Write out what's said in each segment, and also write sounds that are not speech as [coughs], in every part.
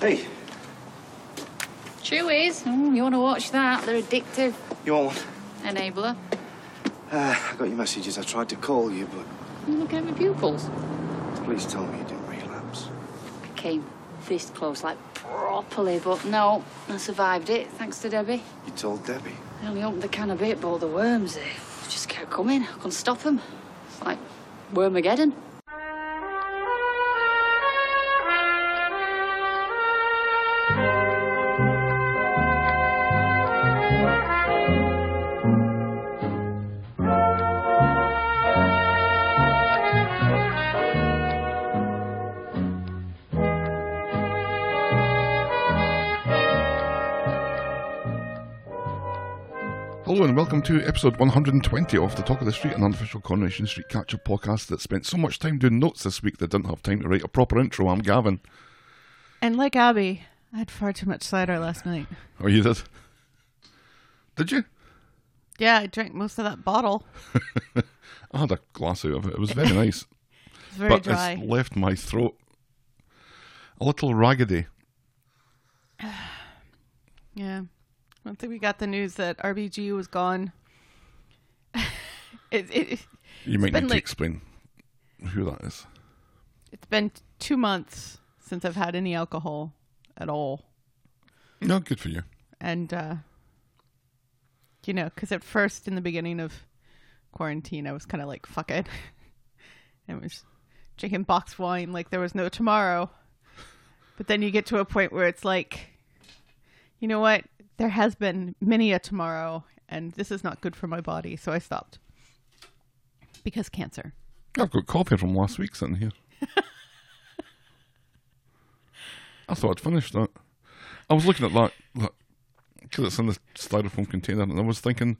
Hey, Chewies. Mm, you want to watch that? They're addictive. you want one? Enabler. Uh, I got your messages. I tried to call you, but You Look at my pupils. please tell me you didn't relapse. I came this close, like properly, but no, I survived it, thanks to Debbie. You told Debbie. I only opened the can a bit, but all the worms, they just kept coming. I couldn't stop them. It's like Wormageddon. Welcome to episode 120 of the Talk of the Street, an unofficial Coronation Street catch-up podcast that spent so much time doing notes this week that didn't have time to write a proper intro. I'm Gavin. And like Abby, I had far too much cider last night. Oh, you did? Did you? Yeah, I drank most of that bottle. [laughs] I had a glass out of it. It was very nice, It's [laughs] very but dry. it's left my throat a little raggedy. [sighs] Yeah. I think we got the news that RBG was gone. [laughs] it, it, You might need to explain who that is. it's been two months since I've had any alcohol at all. No, good for you. And, uh, you know, because at first in the beginning of quarantine, I was kind of like, fuck it. [laughs] I was drinking box wine like there was no tomorrow. But then you get to a point where it's like, you know what? There has been many a tomorrow, and this is not good for my body. So I stopped. Because cancer. I've got coffee from last week sitting here. I thought I'd finished that. I was looking at that, because it's in the styrofoam container, and I was thinking,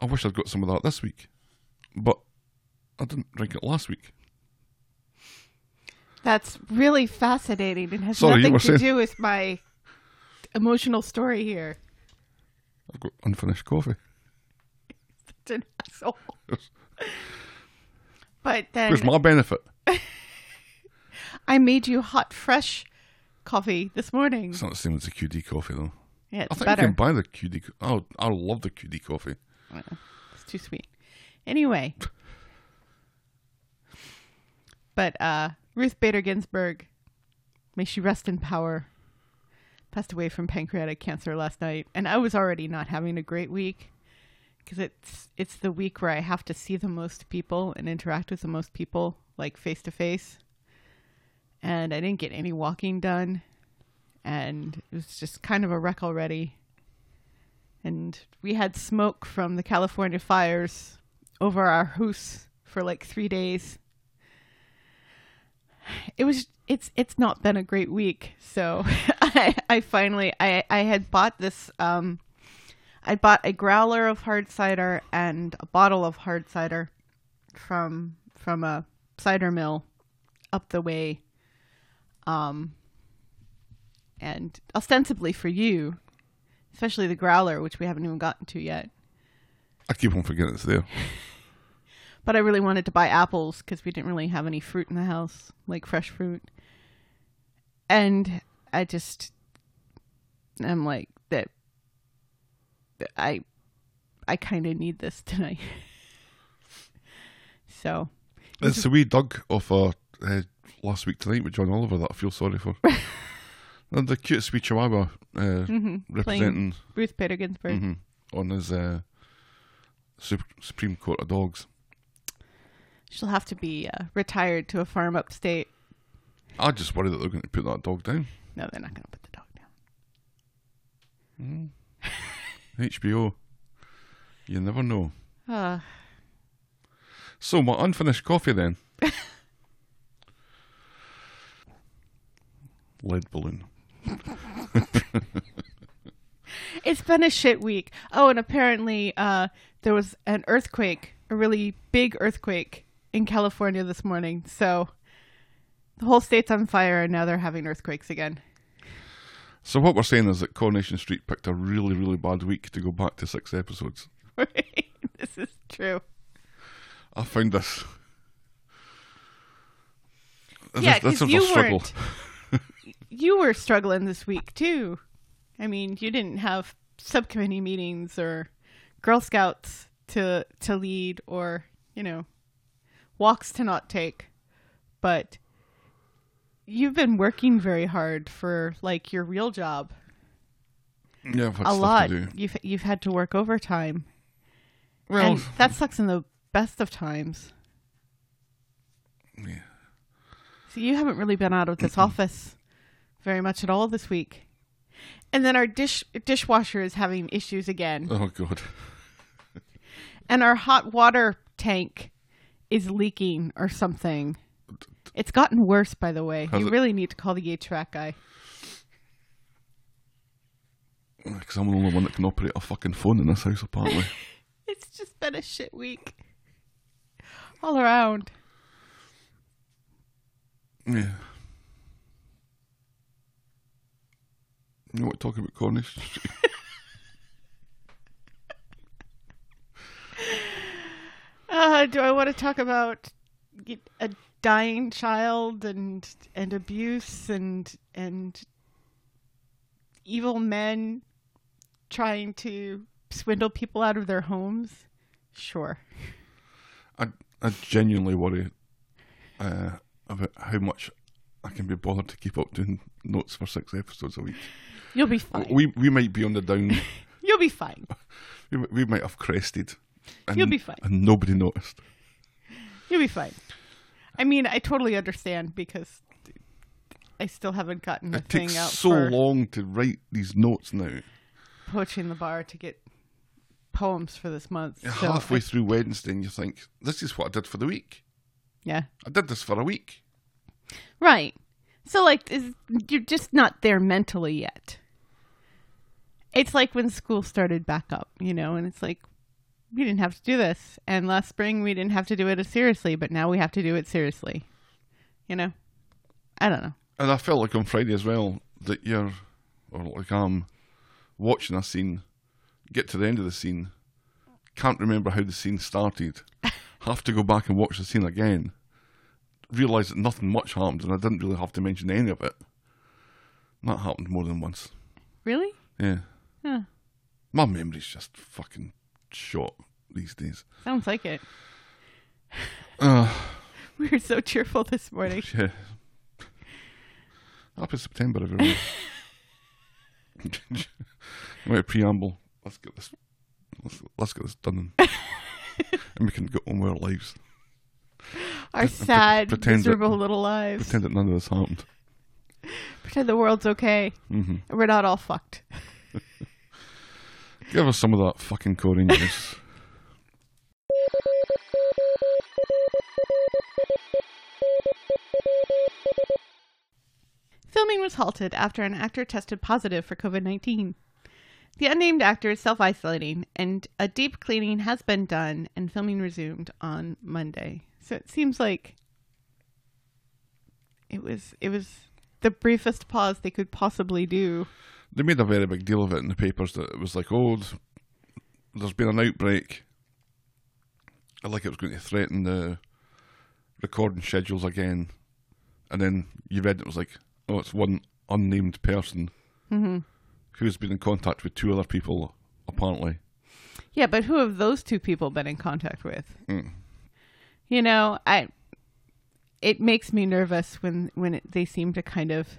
I wish I'd got some of that this week, but I didn't drink it last week. That's really fascinating and has Sorry, nothing to saying- do with my emotional story here. I've got unfinished coffee. It's an asshole. But then Where's my benefit? [laughs] I made you hot, fresh coffee this morning. It's not the same as the QD coffee though. Yeah, I think better. you can buy the QD. co- Oh, I love the QD coffee. It's too sweet. Anyway. [laughs] But uh, Ruth Bader Ginsburg, may she rest in power, passed away from pancreatic cancer last night. And I was already not having a great week because it's, it's the week where I have to see the most people and interact with the most people, like face to face. And I didn't get any walking done. And it was just kind of a wreck already. And we had smoke from the California fires over our house for like three days. It was it's it's not been a great week. So [laughs] I I finally I I had bought this um I bought a growler of hard cider and a bottle of hard cider from from a cider mill up the way. Um and ostensibly for you, especially the growler, which we haven't even gotten to yet. I keep on forgetting it's there. [laughs] But I really wanted to buy apples because we didn't really have any fruit in the house, like fresh fruit. And I just, I'm like that. I, I kind of need this [laughs] tonight. so, It's the wee Doug of uh, uh, last week tonight with John Oliver that I feel sorry for. [laughs] the, the cutest wee chihuahua uh, representing Ruth Bader Ginsburg. mhm, on his uh, Supreme Court of Dogs. She'll have to be uh, retired to a farm upstate. I just worry that they're going to put that dog down. No, they're not going to put the dog down. HBO. You never know. Uh, So, my unfinished coffee then. [laughs] Lead balloon. [laughs] It's been a shit week. Oh, and apparently uh, there was an earthquake, a really big earthquake in California this morning. So the whole state's on fire, and now they're having earthquakes again. So, what we're saying is that Coronation Street picked a really, really bad week to go back to six episodes. [laughs] this is true. I found this. Yeah, this, this 'cause was you struggle. weren't- [laughs] you were struggling this week too. I mean, you didn't have subcommittee meetings or Girl Scouts to to lead or, you know, walks to not take. But you've been working very hard for like your real job. Yeah, a lot. to do. You've you've had to work overtime. Well, and that sucks in the best of times. yeah. So you haven't really been out of this office very much at all this week. And then our dish dishwasher is having issues again. Oh god. And our hot water tank is leaking or something. It's gotten worse by the way. Has you it? really need to call the HVAC guy. Because I'm the only one that can operate a fucking phone in this house, apparently. [laughs] It's just been a shit week. All around. yeah. You know what, talking about Cornish? [laughs] [laughs] Uh, do I want to talk about a dying child and and abuse and and evil men trying to swindle people out of their homes? Sure. I I genuinely worry uh, about how much I can be bothered to keep up doing notes for six episodes a week. You'll be fine. We we might be on the down. [laughs] You'll be fine. [laughs] we, we might have crested. And, You'll be fine. And nobody noticed. You'll be fine. I mean, I totally understand because I still haven't gotten the It thing takes out so long to write these notes now. in the bar to get poems for this month. You're So halfway I- through Wednesday and you think, this is what I did for the week. yeah. I did this for a week. Right. So like is you're just not there mentally yet. It's like when school started back up, you know, and it's like we didn't have to do this and last spring we didn't have to do it as seriously, but now we have to do it seriously. You know? I don't know. And I felt like on Friday as well that you're, or like I'm, watching a scene, get to the end of the scene, can't remember how the scene started, [laughs] have to go back and watch the scene again, realise that nothing much happened and I didn't really have to mention any of it. That happened more than once. Really? Yeah. Huh. My memory's just fucking shot these days. Sounds like it. Uh, [laughs] We were so cheerful this morning. [laughs] yeah. Happy September, everyone. Right, [laughs] preamble. Let's get this. Let's, let's get this done, and, we can go on with our lives. Our sad, pretend that- miserable little lives. Pretend that none of this happened. Pretend the world's okay. hmm and We're not all fucked. Give us some of that fucking Corey news. [laughs] Filming was halted after an actor tested positive for COVID 19. The unnamed actor is self isolating, and a deep cleaning has been done, and filming resumed on Monday. So it seems like it was it was the briefest pause they could possibly do. They made a very big deal of it in the papers that it was like, oh, there's been an outbreak. I Like it was going to threaten the recording schedules again. And then you read it was like, oh, it's one unnamed person who's been in contact with two other people, apparently. Yeah, but who have those two people been in contact with? Mm. You know, I it makes me nervous when when it, they seem to kind of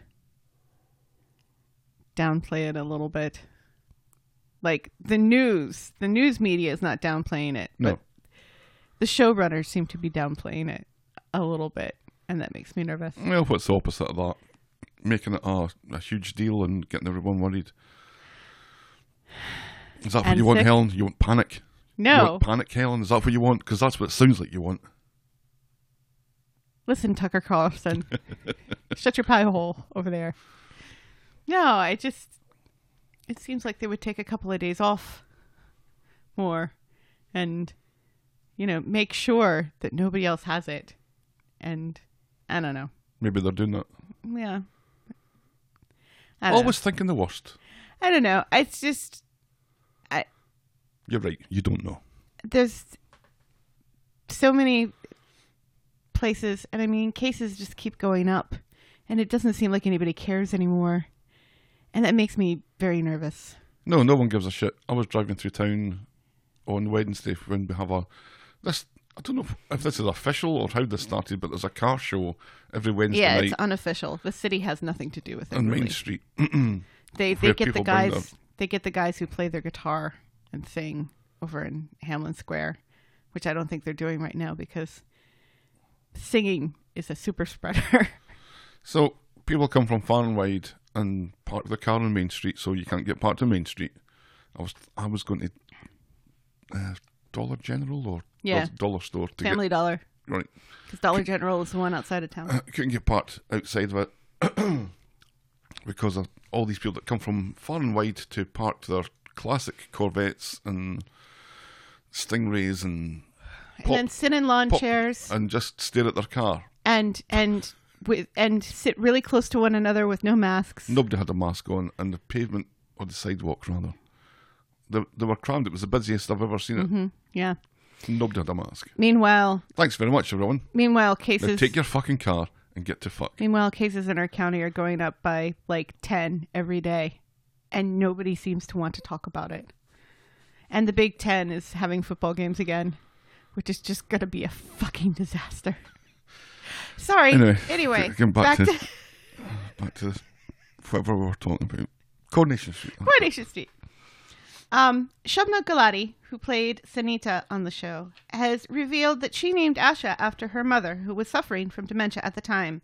downplay it a little bit. Like the news, the news media is not downplaying it, No. but the showrunners seem to be downplaying it a little bit, and that makes me nervous. Well, what's the opposite of that? Making it a, a huge deal and getting everyone worried. Is that what And you want. Helen? You want panic? You No, want panic, Helen? Is that what you want? Because that's what it sounds like you want. listen, Tucker Carlson, [laughs] shut your pie hole over there. No, I just it seems like they would take a couple of days off more and you know, make sure that nobody else has it. And I don't know. Maybe they're doing that. Yeah. Always thinking the worst. I don't know. It's just I You're right. You don't know. there's so many places and I mean cases just keep going up and it doesn't seem like anybody cares anymore, and that makes me very nervous. No, no one gives a shit. I was driving through town on Wednesday when we have a this. I don't know if, if this is official or how this started, but there's a car show every Wednesday yeah, night it's unofficial. The city has nothing to do with it. on really. Main Street. [clears throat] They they get the guys they get the guys who play their guitar and sing over in Hamlin Square, which I don't think they're doing right now because singing is a super spreader. [laughs] So people come from far and wide and park the car on Main Street, so you can't get parked on Main Street. I was I was going to uh, Dollar General or Yeah. Dollar Store to Family Dollar, right. because Dollar General is the one outside of town. I couldn't get parked outside of it [clears throat] because of all these people that come from far and wide to park their classic Corvettes and Stingrays and and then sit in lawn chairs and just stare at their car. and and with and sit really close to one another with no masks. Nobody had a mask on, and the pavement or the sidewalk rather, they, they were crammed. It was the busiest I've ever seen it. Mm-hmm. Yeah. Nobody had a mask. Meanwhile, Thanks very much, everyone. meanwhile Now cases take your fucking car and get to fuck. Meanwhile, cases in our county are going up by like 10 every day, and nobody seems to want to talk about it. And the Big Ten is having football games again, which is just going to be a fucking disaster. Sorry. Anyway, Anyway, getting back back, to- to, [laughs] Back to whatever we were talking about. Coronation Street. Coronation Street. Um, Shobna Gulati, who played Sunita on the show, has revealed that she named Asha after her mother, who was suffering from dementia at the time.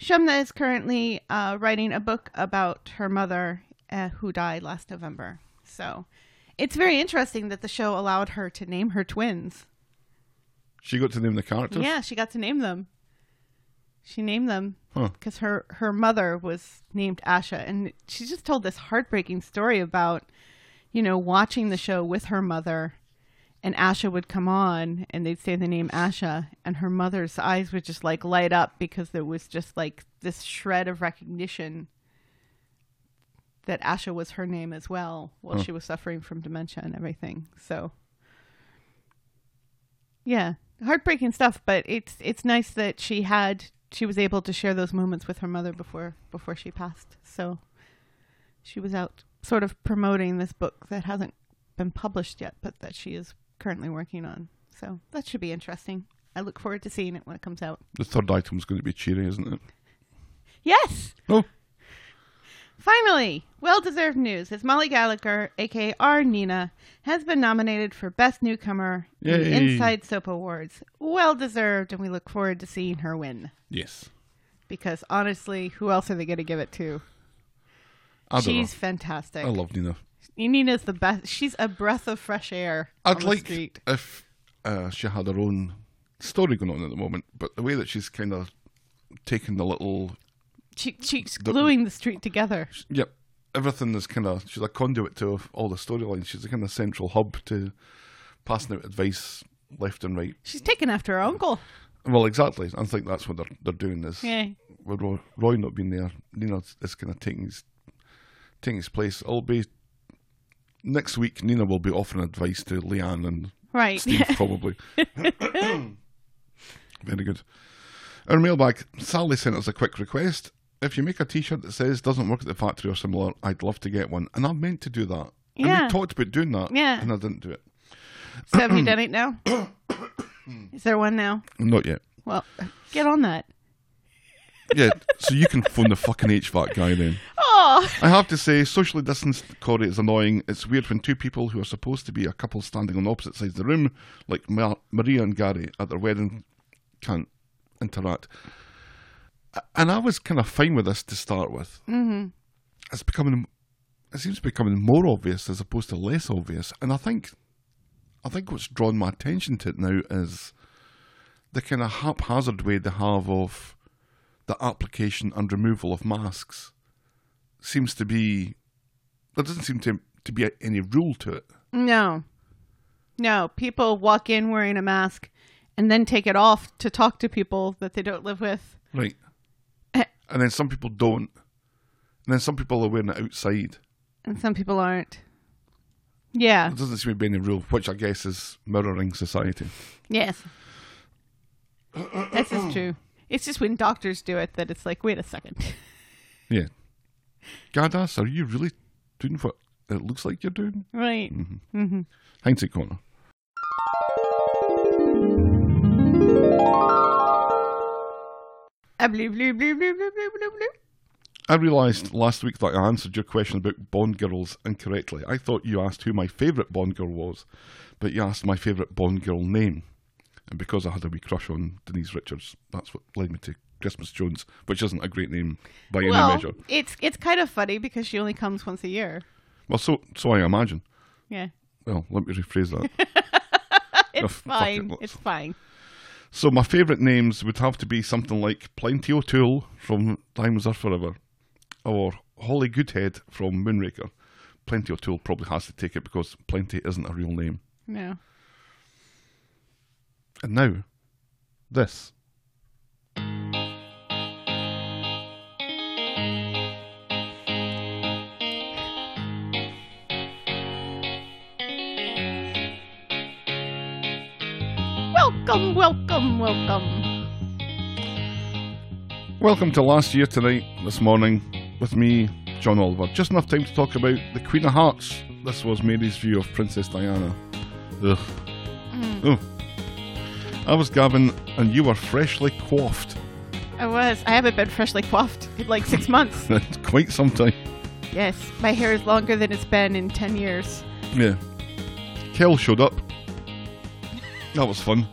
Shobna is currently uh, writing a book about her mother, uh, who died last November. So it's very interesting that the show allowed her to name her twins. She got to name the characters. Yeah, she got to name them. She named them Huh. because her her mother was named Asha, and she just told this heartbreaking story about, you know, watching the show with her mother, and Asha would come on, and they'd say the name Asha, and her mother's eyes would just like light up because there was just like this shred of recognition that Asha was her name as well while Huh. she was suffering from dementia and everything. So yeah, heartbreaking stuff, but it's it's nice that she had she was able to share those moments with her mother before before she passed. So she was out sort of promoting this book that hasn't been published yet, but that she is currently working on. So that should be interesting. I look forward to seeing it when it comes out. The third item is going to be cheery, isn't it? Yes. Oh, Finally, well deserved news as Molly Gallagher, aka R Nina, has been nominated for Best Newcomer in the Yay. Inside Soap Awards. Well deserved, and we look forward to seeing her win. yes. Because honestly, who else are they going to give it to? I don't She's know. fantastic. I love Nina. Nina's the best. She's a breath of fresh air. I'd the like street. if uh, she had her own story going on at the moment, but the way that she's kind of taken the little, She, she's the- gluing the street together. yep, everything is kind of, she's a conduit to all the storylines. She's a kind of central hub to passing out advice left and right. She's taken after her uncle. Well, exactly. I think that's what they're they're doing. Is Yeah. with Roy, Roy not being there, Nina is kind of taking his taking his place. It'll be next week. Nina will be offering advice to Leanne and Right. Steve, [laughs] probably. [coughs] Very good. Our mailbag. Sally sent us a quick request. If you make a T-shirt that says "doesn't work at the factory" or similar, I'd love to get one. And I meant to do that. And Yeah. we talked about doing that. Yeah. And I didn't do it. so have you done it now? [coughs] Is there one now? Not yet. Well, get on that. Yeah. so you can phone the fucking HVAC guy then. Oh, I have to say, socially distanced Corey is annoying. It's weird when two people who are supposed to be a couple standing on opposite sides of the room, like Ma- Maria and Gary at their wedding, can't interact. And I was kind of fine with this to start with. Mm-hmm. It's becoming, it seems to be becoming more obvious as opposed to less obvious. And I think, I think what's drawn my attention to it now is the kind of haphazard way they have of the application and removal of masks seems to be there doesn't seem to to be any rule to it. no. No, people walk in wearing a mask and then take it off to talk to people that they don't live with. Right. And then some people don't. And then some people are wearing it outside. And some people aren't. Yeah. There doesn't seem to be any rule, which I guess is mirroring society. Yes. this is true. It's just when doctors do it that it's like, wait a second. [laughs] Yeah. Gaddas, are you really doing what it looks like you're doing? right. Mm-hmm. Mm-hmm. Hindsight corner. I realised last week that I answered your question about Bond girls incorrectly. I thought you asked who my favourite Bond girl was, but you asked my favourite Bond girl name. And because I had a wee crush on Denise Richards, that's what led me to Christmas Jones, which isn't a great name by any Well, measure. it's it's kind of funny because she only comes once a year. Well, so so I imagine. Yeah. Well, let me rephrase that. [laughs] It's Oh, fuck it, fine. it's fine. So my favourite names would have to be something like Plenty O'Toole from Diamonds Are Forever, or Holly Goodhead from Moonraker. Plenty O'Toole probably has to take it because Plenty isn't a real name. No. And now, this. Welcome, welcome, welcome. Welcome to last year tonight, this morning, with me, John Oliver. Just enough time to talk about the Queen of Hearts. This was Mary's view of Princess Diana. Ugh. Oh. I was Gavin, and you were freshly quaffed. I was. I haven't been freshly quaffed in like six [laughs] months. Quite some time. yes, my hair is longer than it's been in ten years. Yeah. Kel showed up. [laughs] That was fun.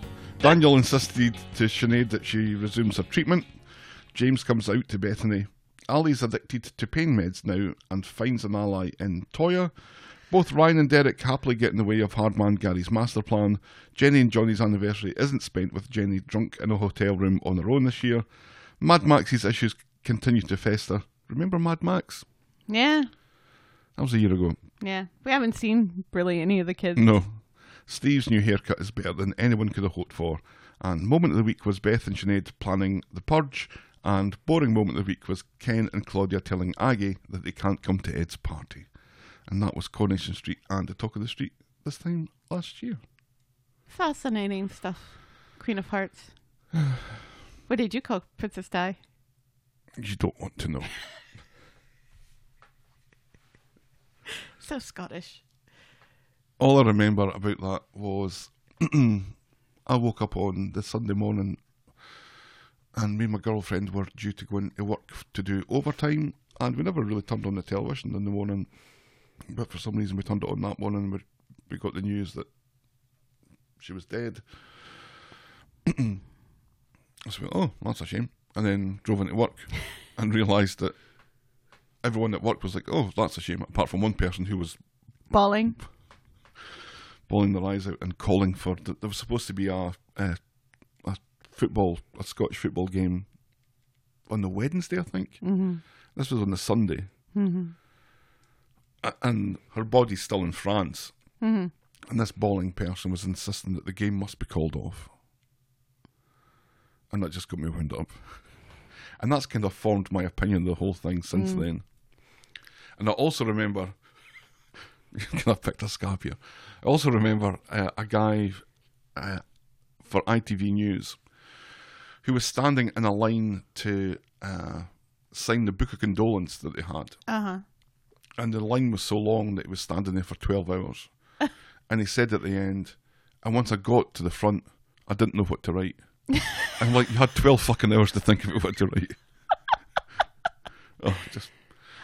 Daniel insisted to Sinead that she resumes her treatment. James comes out to Bethany. Ali's addicted to pain meds now and finds an ally in Toya. Both Ryan and Derek happily get in the way of Hardman Gary's master plan. Jenny and Johnny's anniversary isn't spent with Jenny drunk in a hotel room on her own this year. Mad Max's issues continue to fester. Remember Mad Max? Yeah, That was a year ago. yeah. We haven't seen really any of the kids. No. Steve's new haircut is better than anyone could have hoped for. And moment of the week was Beth and Sinead planning the purge. And boring moment of the week was Ken and Claudia telling Aggie that they can't come to Ed's party. And that was Coronation Street and the Talk of the Street this time last year. Fascinating stuff. Queen of Hearts. [sighs] what did you call Princess Di? You don't want to know. [laughs] So Scottish. All I remember about that was [clears throat] I woke up on the Sunday morning and me and my girlfriend were due to go into work to do overtime and we never really turned on the television in the morning. But for some reason we turned it on that morning and we, we got the news that she was dead. [clears throat] so we went, oh, that's a shame. And then drove into work [laughs] and realised that everyone at work was like, oh, that's a shame, apart from one person who was Bawling. Bawling their eyes out and calling for. There was supposed to be a, a a football, a Scottish football game on the Wednesday, I think. Mm-hmm. This was on the Sunday, mm-hmm. and her body's still in France. Mm-hmm. And this bawling person was insisting that the game must be called off, and that just got me wound up. [laughs] And that's kind of formed my opinion of the whole thing since then. And I also remember I've picked a scab here. I also remember uh, a guy uh, for ITV News who was standing in a line to uh, sign the book of condolence that they had. Uh huh. And the line was so long that he was standing there for 12 hours. [laughs] and he said at the end, and once I got to the front, I didn't know what to write. [laughs] I'm like, you had 12 fucking hours to think about what to write. [laughs] oh, just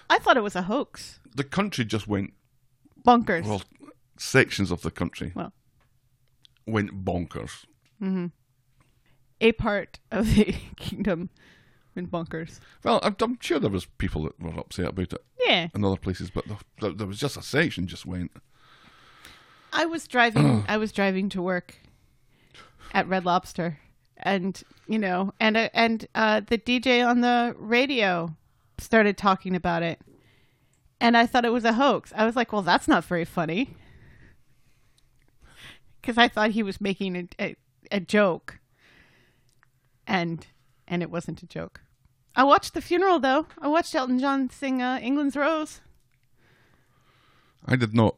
I thought it was a hoax. the country just went Bonkers. well, sections of the country Well. went bonkers. a part of the [laughs] kingdom went bonkers. Well, I'm, I'm sure there was people that were upset about it Yeah. in other places, but the, the, there was just a section just went. I was driving. [sighs] I was driving to work at Red Lobster, and you know, and uh, and uh, the DJ on the radio started talking about it, and I thought it was a hoax. I was like, "Well, that's not very funny," because I thought he was making a, a a joke, and and it wasn't a joke. I watched the funeral though. I watched Elton John sing uh, "England's Rose." I did not.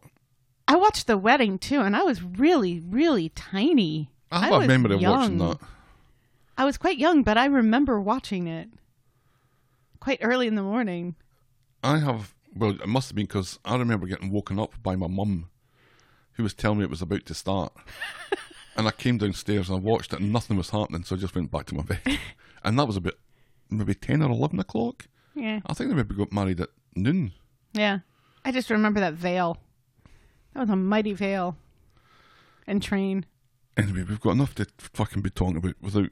I watched the wedding too, and I was really, really tiny. I have I a was memory of watching that. I was quite young, but I remember watching it quite early in the morning. I have, well, it must have been because I remember getting woken up by my mum who was telling me it was about to start. [laughs] and I came downstairs and I watched it and nothing was happening, so I just went back to my bed. [laughs] and that was about maybe 10 or 11 o'clock. Yeah. I think they maybe got married at noon. Yeah. I just remember that veil. That was a mighty veil. And train. Anyway, we've got enough to fucking be talking about without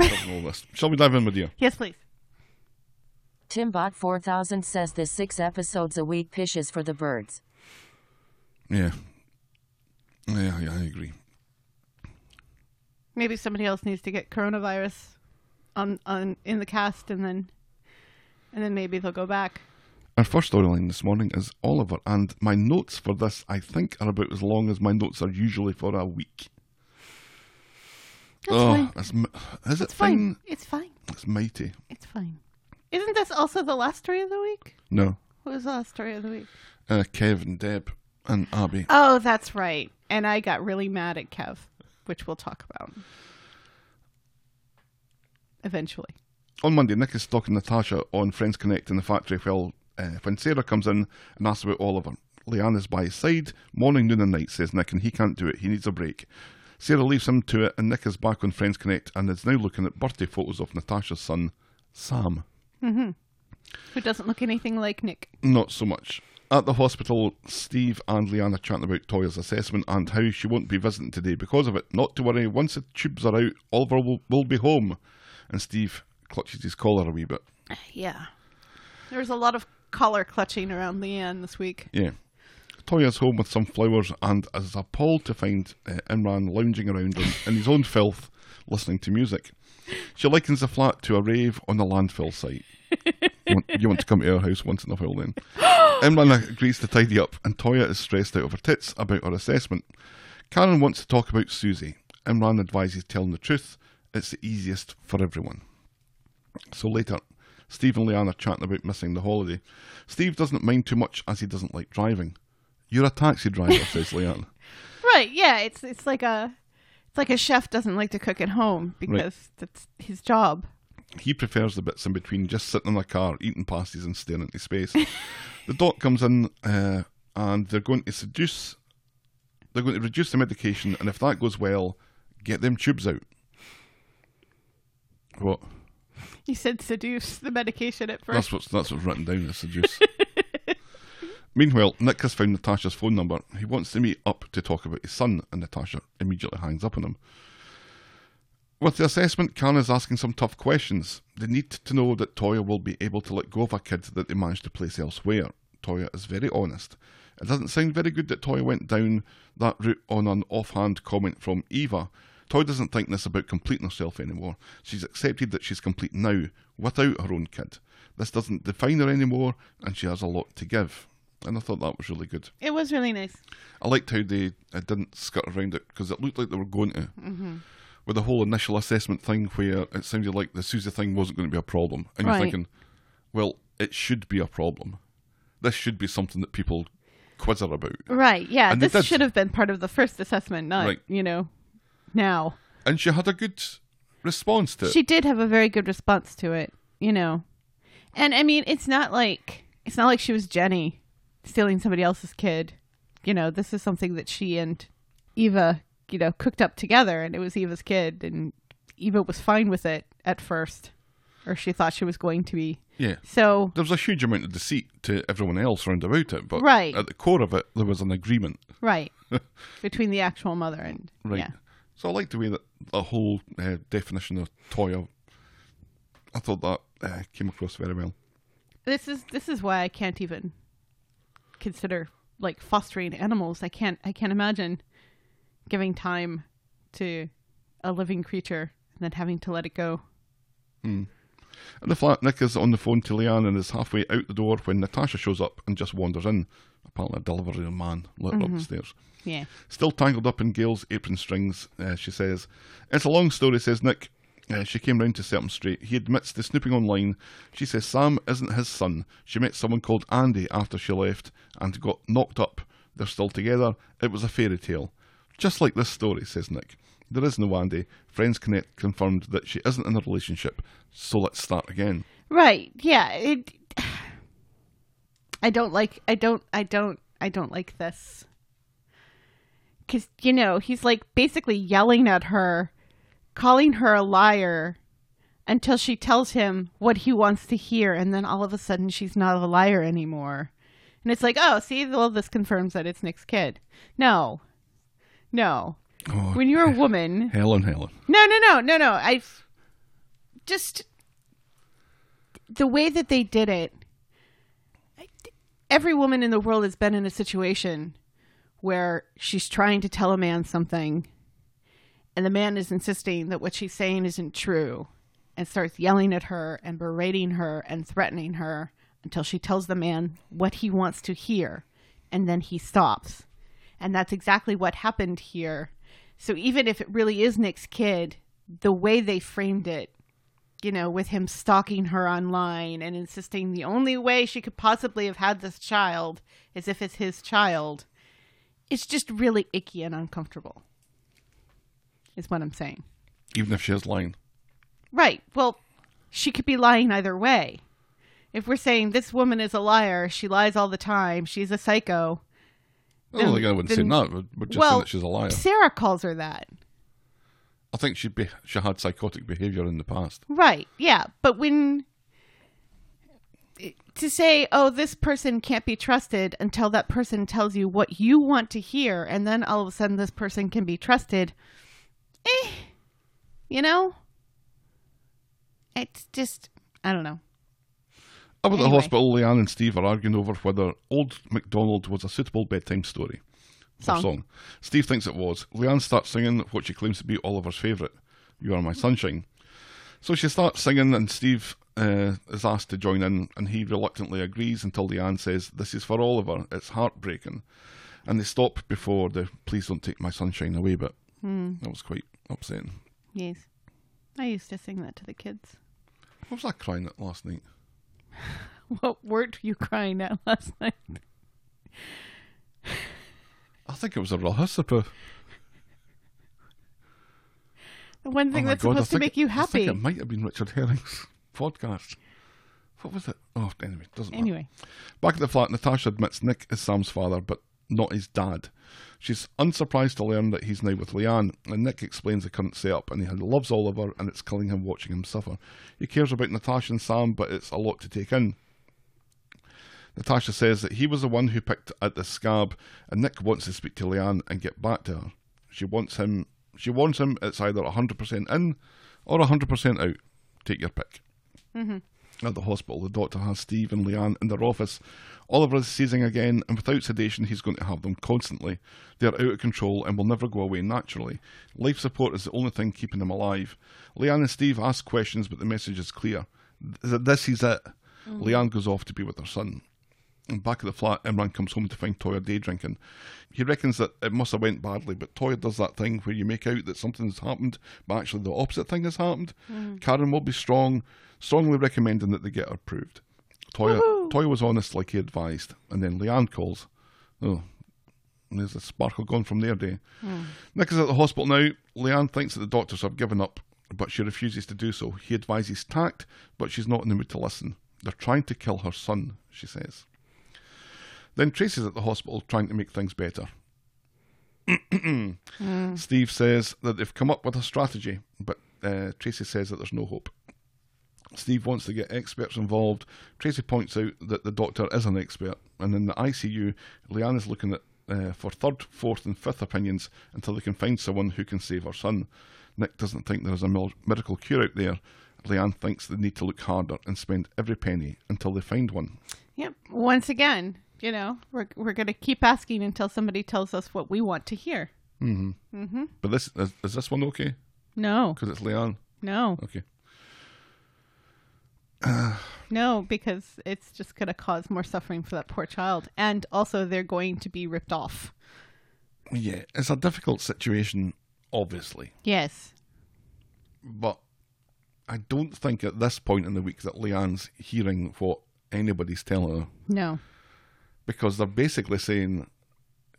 all this. Shall we dive in, my dear? Yes, please. Timbot 4000 says the six episodes a week pishes for the birds. Yeah. Yeah, yeah, I agree. Maybe somebody else needs to get coronavirus on on in the cast and then and then maybe they'll go back. Our first storyline this morning is Oliver, and my notes for this, I think, are about as long as my notes are usually for a week. That's oh, fine. It's, m- is it It's fine. fine? It's fine. It's mighty. It's fine. Isn't this also the last story of the week? No. What was the last story of the week? Uh, Kev and Deb and Abby. Oh, that's right. And I got really mad at Kev, which we'll talk about eventually. On Monday, Nick is stalking Natasha on Friends Connect in the factory while, uh, when Sarah comes in and asks about Oliver. Leanne is by his side, morning, noon, and night, says Nick, and he can't do it. He needs a break. Sarah leaves him to it, and Nick is back on Friends Connect and is now looking at birthday photos of Natasha's son, Sam. Who doesn't look anything like Nick. Not so much. At the hospital, Steve and Leanne are chatting about Toya's assessment and how she won't be visiting today because of it. Not to worry, once the tubes are out, Oliver will, will be home. And Steve clutches his collar a wee bit. Yeah. There was a lot of collar clutching around Leanne this week. Yeah. Toya's home with some flowers and is appalled to find uh, Imran lounging around in, in his own filth, listening to music. She likens the flat to a rave on a landfill site. you, want, you want to come to our house once in a while then. [gasps] Imran agrees to tidy up, and Toya is stressed out of her tits about her assessment. Karen wants to talk about Susie. Imran advises telling the truth. It's the easiest for everyone. So later, Steve and Leanne are chatting about missing the holiday. Steve doesn't mind too much as he doesn't like driving. You're a taxi driver, says Leanne. [laughs] Right, yeah, it's it's like a like a chef doesn't like to cook at home because that's his job. He prefers the bits in between, just sitting in the car, eating pasties and staring into space. [laughs] the doc comes in uh, and they're going to seduce, they're going to reduce the medication, and if that goes well, get them tubes out. What? You said seduce the medication at first. That's what's that's what's written down. Seduce. [laughs] Meanwhile, Nick has found Natasha's phone number. He wants to meet up to talk about his son, and Natasha immediately hangs up on him. With the assessment, Karen is asking some tough questions. They need to know that Toya will be able to let go of a kid that they managed to place elsewhere. Toya is very honest. It doesn't sound very good that Toya went down that route on an offhand comment from Eva. Toya doesn't think this about completing herself anymore. She's accepted that she's complete now, without her own kid. This doesn't define her anymore, and she has a lot to give. And I thought that was really good. It was really nice. I liked how they uh, didn't skirt around it because it looked like they were going to. With the whole initial assessment thing, where it sounded like the Susie thing wasn't going to be a problem, and you're Right. thinking, well, it should be a problem. This should be something that people quiz her about. Right, yeah. And this should have been part of the first assessment, not Right. you know, now. And she had a good response to it. She did have a very good response to it, you know. And I mean, it's not like it's not like she was Jenny stealing somebody else's kid. You know, this is something that she and Eva, you know, cooked up together and it was Eva's kid and Eva was fine with it at first. Or she thought she was going to be. yeah. So There was a huge amount of deceit to everyone else round about it, but Right. at the core of it, there was an agreement. right. [laughs] between the actual mother and Right. yeah. So I like the way that the whole uh, definition of toy. I thought that uh, came across very well. this is this is why I can't even consider like fostering animals. I can't I can't imagine giving time to a living creature and then having to let it go. In the flat, Nick is on the phone to Leanne and is halfway out the door when Natasha shows up and just wanders in. Apparently, a delivery man let her up the stairs. Yeah. Still tangled up in Gail's apron strings, uh, she says. It's a long story, says Nick. Uh, she came round to set him straight. He admits to snooping online. She says Sam isn't his son. She met someone called Andy after she left and got knocked up. They're still together. It was a fairy tale. Just like this story, says Nick. There is no Andy. Friends Connect confirmed that she isn't in a relationship, so let's start again. Right. Yeah. It. I don't like. I don't. I don't. I don't like this. Because you know he's like basically yelling at her, calling her a liar, until she tells him what he wants to hear, and then all of a sudden she's not a liar anymore, and it's like, oh, see, well, this confirms that it's Nick's kid. No, no. Oh, When you're a woman, Helen, Helen. no, no, no, no, no. I just the way that they did it. Every woman in the world has been in a situation where she's trying to tell a man something, and the man is insisting that what she's saying isn't true, and starts yelling at her and berating her and threatening her until she tells the man what he wants to hear, and then he stops. And that's exactly what happened here. So even if it really is Nick's kid, the way they framed it, you know, with him stalking her online and insisting the only way she could possibly have had this child is if it's his child, it's just really icky and uncomfortable. Is what I'm saying. Even if she is lying. Right. Well, she could be lying either way. If we're saying this woman is a liar, she lies all the time, she's a psycho. Don't think I would say then- that. We're we're just well, that she's a liar. Sarah calls her that. I think she be, she had psychotic behaviour in the past. Right. Yeah. But when eh, to say, "Oh, this person can't be trusted," until that person tells you what you want to hear, and then all of a sudden this person can be trusted. Eh, you know, it's just I don't know. Up at the hospital, Leanne and Steve are arguing over whether Old MacDonald was a suitable bedtime story. or Song. song. Steve thinks it was. Leanne starts singing what she claims to be Oliver's favourite, You Are My Sunshine. So she starts singing, and Steve uh, is asked to join in, and he reluctantly agrees until Leanne says, This is for Oliver. It's heartbreaking. And they stop before the Please Don't Take My Sunshine Away bit. Hmm. That was quite upsetting. Yes, I used to sing that to the kids. What was I crying at last night? [laughs] What word were you crying at last night? I think it was a recipe. The one thing Oh that's God, supposed to make you I think happy. it might have been Richard Herring's [laughs] podcast. What was it? Oh, anyway, it doesn't matter. Anyway, Back at the flat, Natasha admits Nick is Sam's father, but not his dad. She's unsurprised to learn that he's now with Leanne, and Nick explains the current setup, and he loves Oliver, and it's killing him watching him suffer. He cares about Natasha and Sam, but it's a lot to take in. Natasha says that he was the one who picked at the scab, and Nick wants to speak to Leanne and get back to her. She wants him. She wants him. It's either hundred percent in or hundred percent out. Take your pick. Mm-hmm. At the hospital, the doctor has Steve and Leanne in their office. Oliver is seizing again, and without sedation, he's going to have them constantly. They're out of control and will never go away naturally. Life support is the only thing keeping them alive. Leanne and Steve ask questions, but the message is clear. Th- This is it. Mm-hmm. Leanne goes off to be with her son. And back at the flat, Imran comes home to find Toya day drinking. He reckons that it must have went badly, but Toya does that thing where you make out that something's happened, but actually the opposite thing has happened. Mm-hmm. Karen will be strong, strongly recommending that they get her approved. Toya, Toya was honest like he advised, and then Leanne calls. Oh, there's a sparkle gone from their day. Hmm. Nick is at the hospital now. Leanne thinks that the doctors have given up, but she refuses to do so. He advises tact, but she's not in the mood to listen. They're trying to kill her son, she says. Then Tracy's at the hospital trying to make things better. [clears throat] Steve says that they've come up with a strategy, but uh, Tracy says that there's no hope. Steve wants to get experts involved. Tracy points out that the doctor is an expert, and in the ICU, Leanne is looking at uh, for third, fourth, and fifth opinions until they can find someone who can save her son. Nick doesn't think there is a miracle cure out there. Leanne thinks they need to look harder and spend every penny until they find one. Yep. Once again, you know, we're we're gonna keep asking until somebody tells us what we want to hear. Mhm. Mhm. But this is, is this one okay? No, Because it's Leanne. no, Okay. [sighs] no, because it's just gonna cause more suffering for that poor child, and also they're going to be ripped off. Yeah, it's a difficult situation, obviously, Yes. but I don't think at this point in the week that Leanne's hearing what anybody's telling her No. Because they're basically saying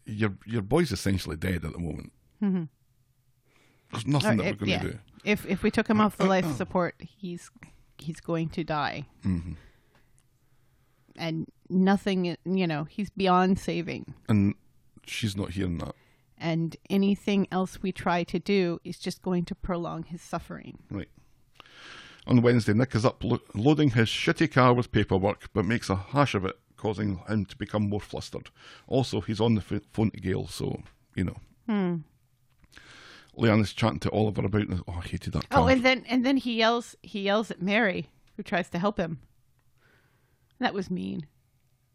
your your boy's essentially dead at the moment. Mm-hmm. There's nothing Or that if, we're going yeah. to do. If if we took him off the life uh, uh. support, he's he's going to die. Mm-hmm. And nothing, you know, he's beyond saving. And she's not hearing that. And anything else we try to do is just going to prolong his suffering. Right. On Wednesday, Nick is up loading his shitty car with paperwork, but makes a hash of it, causing him to become more flustered. Also, he's on the ph- phone to Gail, so, you know. Hmm. Leanne is chatting to Oliver about, oh, I hated that car. Oh, and then and then he yells he yells at Mary, who tries to help him. That was mean.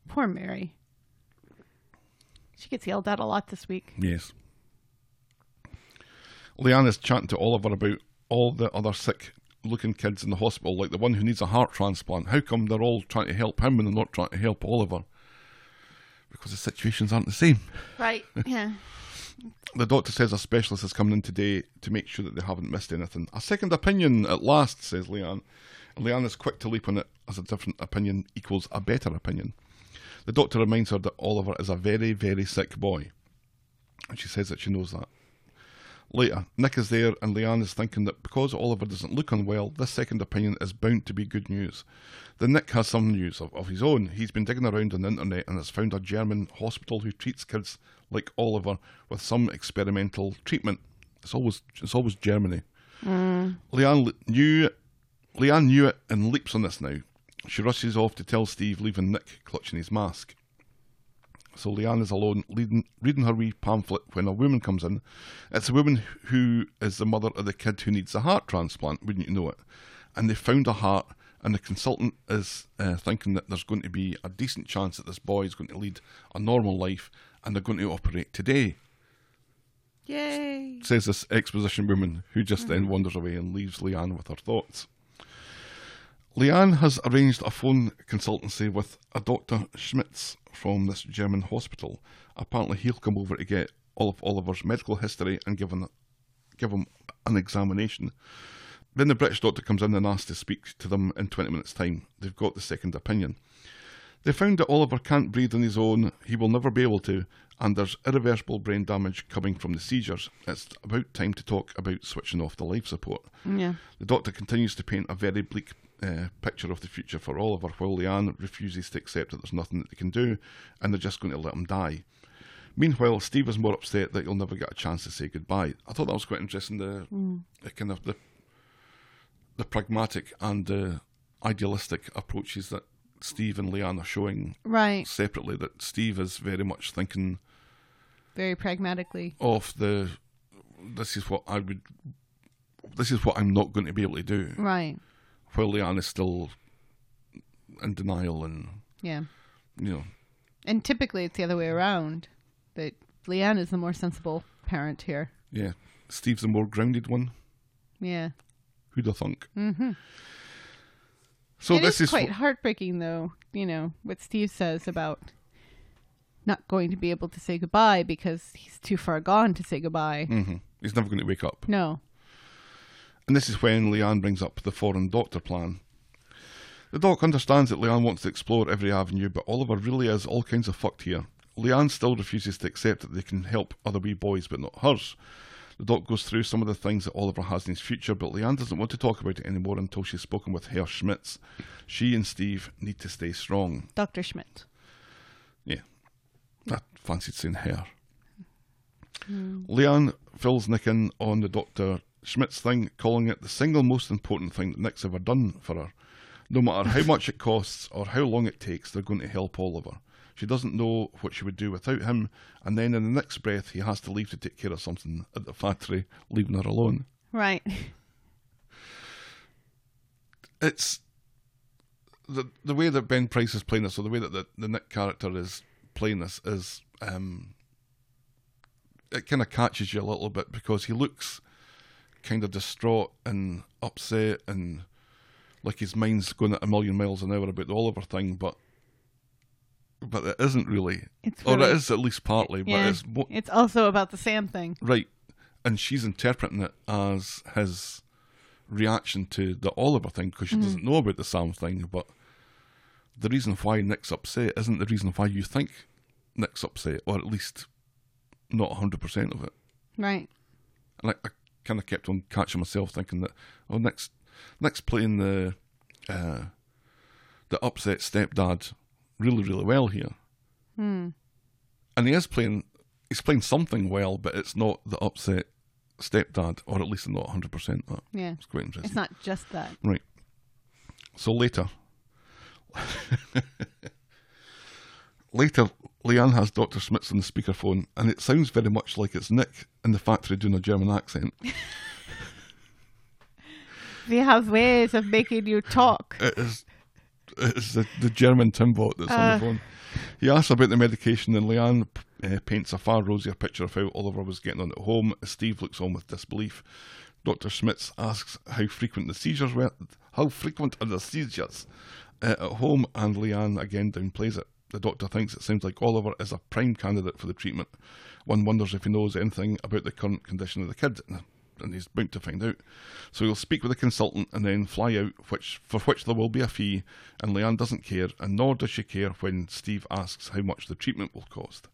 Poor Mary. She gets yelled at a lot this week. Yes. Leanne is chatting to Oliver about all the other sick looking kids in the hospital, like the one who needs a heart transplant. How come they're all trying to help him and they're not trying to help Oliver? Because the situations aren't the same. Right. [laughs] Yeah. The doctor says a specialist is coming in today to make sure that they haven't missed anything. A second opinion at last, says Leanne. And Leanne is quick to leap on it as a different opinion equals a better opinion. The doctor reminds her that Oliver is a very, very sick boy. And she says that she knows that. Later, Nick is there and Leanne is thinking that because Oliver doesn't look unwell, this second opinion is bound to be good news. Then Nick has some news of, of his own. He's been digging around on the internet and has found a German hospital who treats kids like Oliver with some experimental treatment. It's always it's always Germany. Mm. Leanne knew Leanne knew it and leaps on this now. She rushes off to tell Steve, leaving Nick clutching his mask. So Leanne is alone, leading, reading her wee pamphlet when a woman comes in. It's a woman who is the mother of the kid who needs a heart transplant, wouldn't you know it? And they found a heart, and the consultant is uh, thinking that there's going to be a decent chance that this boy is going to lead a normal life, and they're going to operate today. Yay. Says this exposition woman, who just then wanders away and leaves Leanne with her thoughts. Leanne has arranged a phone consultancy with a Dr. Schmitz from this German hospital. Apparently, he'll come over to get all of Oliver's medical history and give him, give him an examination. Then the British doctor comes in and asks to speak to them in 20 minutes' time. They've got the second opinion. They found that Oliver can't breathe on his own, he will never be able to, and there's irreversible brain damage coming from the seizures. It's about time to talk about switching off the life support. Yeah. The doctor continues to paint a very bleak uh, picture of the future for Oliver, while Leanne refuses to accept that there's nothing that they can do, and they're just going to let him die. Meanwhile, Steve is more upset that he'll never get a chance to say goodbye. I thought that was quite interesting. The, the kind of the the pragmatic and the idealistic approaches that Steve and Leanne are showing Right. separately. That Steve is very much thinking Very pragmatically. of the this is what I would this is what I'm not going to be able to do. Right. While Leanne is still in denial and Yeah. you know And typically it's the other way around. That Leanne is the more sensible parent here. yeah. Steve's the more grounded one. Yeah. Who'd have thunk? Mm-hmm. So It this is is quite wh- heartbreaking, though. You know what Steve says about not going to be able to say goodbye because he's too far gone to say goodbye. Mhm. He's never going to wake up. No. And this is when Leanne brings up the foreign doctor plan. The doc understands that Leanne wants to explore every avenue, but Oliver really is all kinds of fucked here. Leanne still refuses to accept that they can help other wee boys, but not hers. The doc goes through some of the things that Oliver has in his future, but Leanne doesn't want to talk about it anymore until she's spoken with Herr Schmitz. She and Steve need to stay strong. Dr. Schmidt. Yeah. I fancied saying her. Hmm. Leanne fills Nick in on the Dr. Schmitz thing, calling it the single most important thing that Nick's ever done for her. No matter how much it costs or how long it takes, they're going to help Oliver. She doesn't know what she would do without him, and then in the next breath, he has to leave to take care of something at the factory, leaving her alone. Right. it's the the way that Ben Price is playing this, or the way that the, the Nick character is playing this, is um, it kind of catches you a little bit because he looks kind of distraught and upset and like his mind's going at a million miles an hour about the Oliver thing, but but it isn't really, It's or really- it is at least partly, but it's mo- It's also about the Sam thing. Right. And she's interpreting it as his reaction to the Oliver thing because she mm-hmm. doesn't know about the Sam thing. But the reason why Nick's upset isn't the reason why you think Nick's upset, or at least not 100% of it. Right. I kind of kept on catching myself thinking that, oh, Nick's, Nick's playing the, uh, the upset stepdad really, really well here. Hmm. And he is playing, he's playing something well, but it's not the upset stepdad, or at least not 100% that. Yeah. It's quite interesting. It's not just that. Right. So later, [laughs] later, Leanne has Dr. Schmitz on the speakerphone, and it sounds very much like it's Nick in the factory doing a German accent. [laughs] We have ways of making you talk. It is, it is the, the German Timbot that's on Uh. the phone. He asks about the medication, and Leanne uh, paints a far rosier picture of how Oliver was getting on at home. Steve looks on with disbelief. Dr. Schmitz asks how frequent the seizures were. How frequent are the seizures uh, at home? And Leanne again downplays it. The doctor thinks it seems like Oliver is a prime candidate for the treatment. One wonders if he knows anything about the current condition of the kid, and he's bound to find out. So he'll speak with the consultant and then fly out, which for which there will be a fee. And Leanne doesn't care, and nor does she care when Steve asks how much the treatment will cost.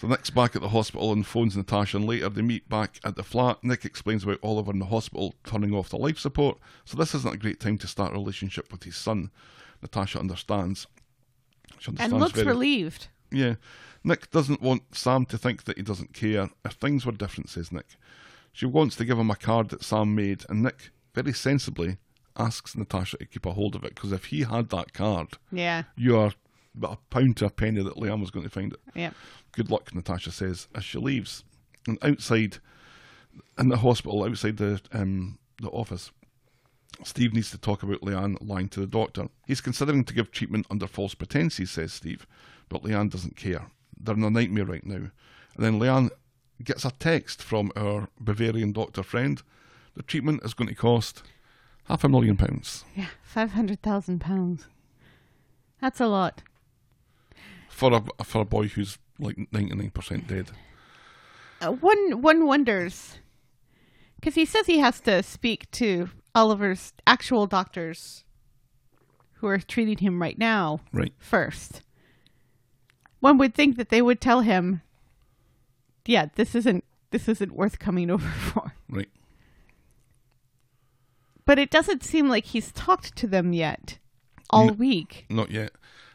So Nick's back at the hospital and phones Natasha, and later they meet back at the flat. Nick explains about Oliver in the hospital turning off the life support, so this isn't a great time to start a relationship with his son. Natasha understands. She And looks very- relieved. yeah. Nick doesn't want Sam to think that he doesn't care. If things were different, says Nick. She wants to give him a card that Sam made, and Nick, very sensibly, asks Natasha to keep a hold of it, because if he had that card, Yeah. you are but a pound to a penny that Liam was going to find it. Yeah. Good luck, Natasha says as she leaves. And outside, in the hospital, outside the um, the office, Steve needs to talk about Leanne lying to the doctor. He's considering to give treatment under false pretenses, says Steve, but Leanne doesn't care. They're in a nightmare right now. And then Leanne gets a text from our Bavarian doctor friend. The treatment is going to cost half a million pounds Yeah. 500,000 pounds. That's a lot. for a for a boy who's like ninety nine percent dead. Uh, one one wonders because he says he has to speak to Oliver's actual doctors who are treating him right now Right. first. One would think that they would tell him, "Yeah, this isn't this isn't worth coming [laughs] over for." Right. But it doesn't seem like he's talked to them yet all No. week. Not yet.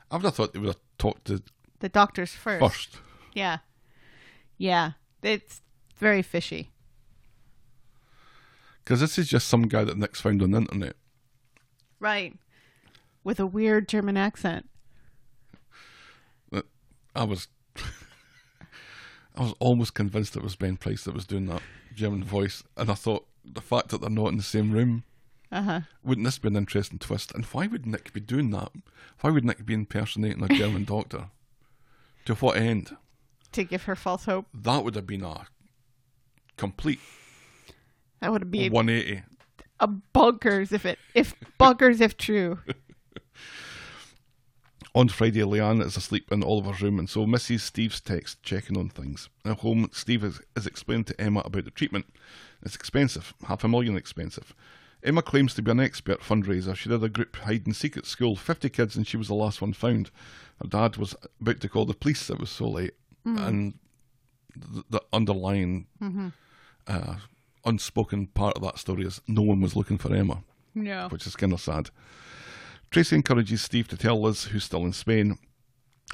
I would have thought they would have talked to The doctors first. first. Yeah. Yeah. It's very fishy. Because this is just some guy that Nick's found on the internet. Right. With a weird German accent. I was [laughs] I was almost convinced it was Ben Price that was doing that German voice. And I thought the fact that they're not in the same room, Uh huh. wouldn't this be an interesting twist? And why would Nick be doing that? Why would Nick be impersonating a [laughs] German doctor? To what end? To give her false hope. That would have been a complete That would be 180. a bonkers if it if bonkers if true. [laughs] On Friday, Leanne is asleep in Oliver's room, and so misses Steve's text checking on things. At home, Steve is, is explaining to Emma about the treatment. It's expensive, half a million expensive. Emma claims to be an expert fundraiser. She did a group hide and seek at school, 50 kids, and she was the last one found. Her dad was about to call the police, it was so late. And the, the underlying uh, unspoken part of that story is no one was looking for Emma No. which is kind of sad. Tracy encourages Steve to tell Liz who's still in Spain.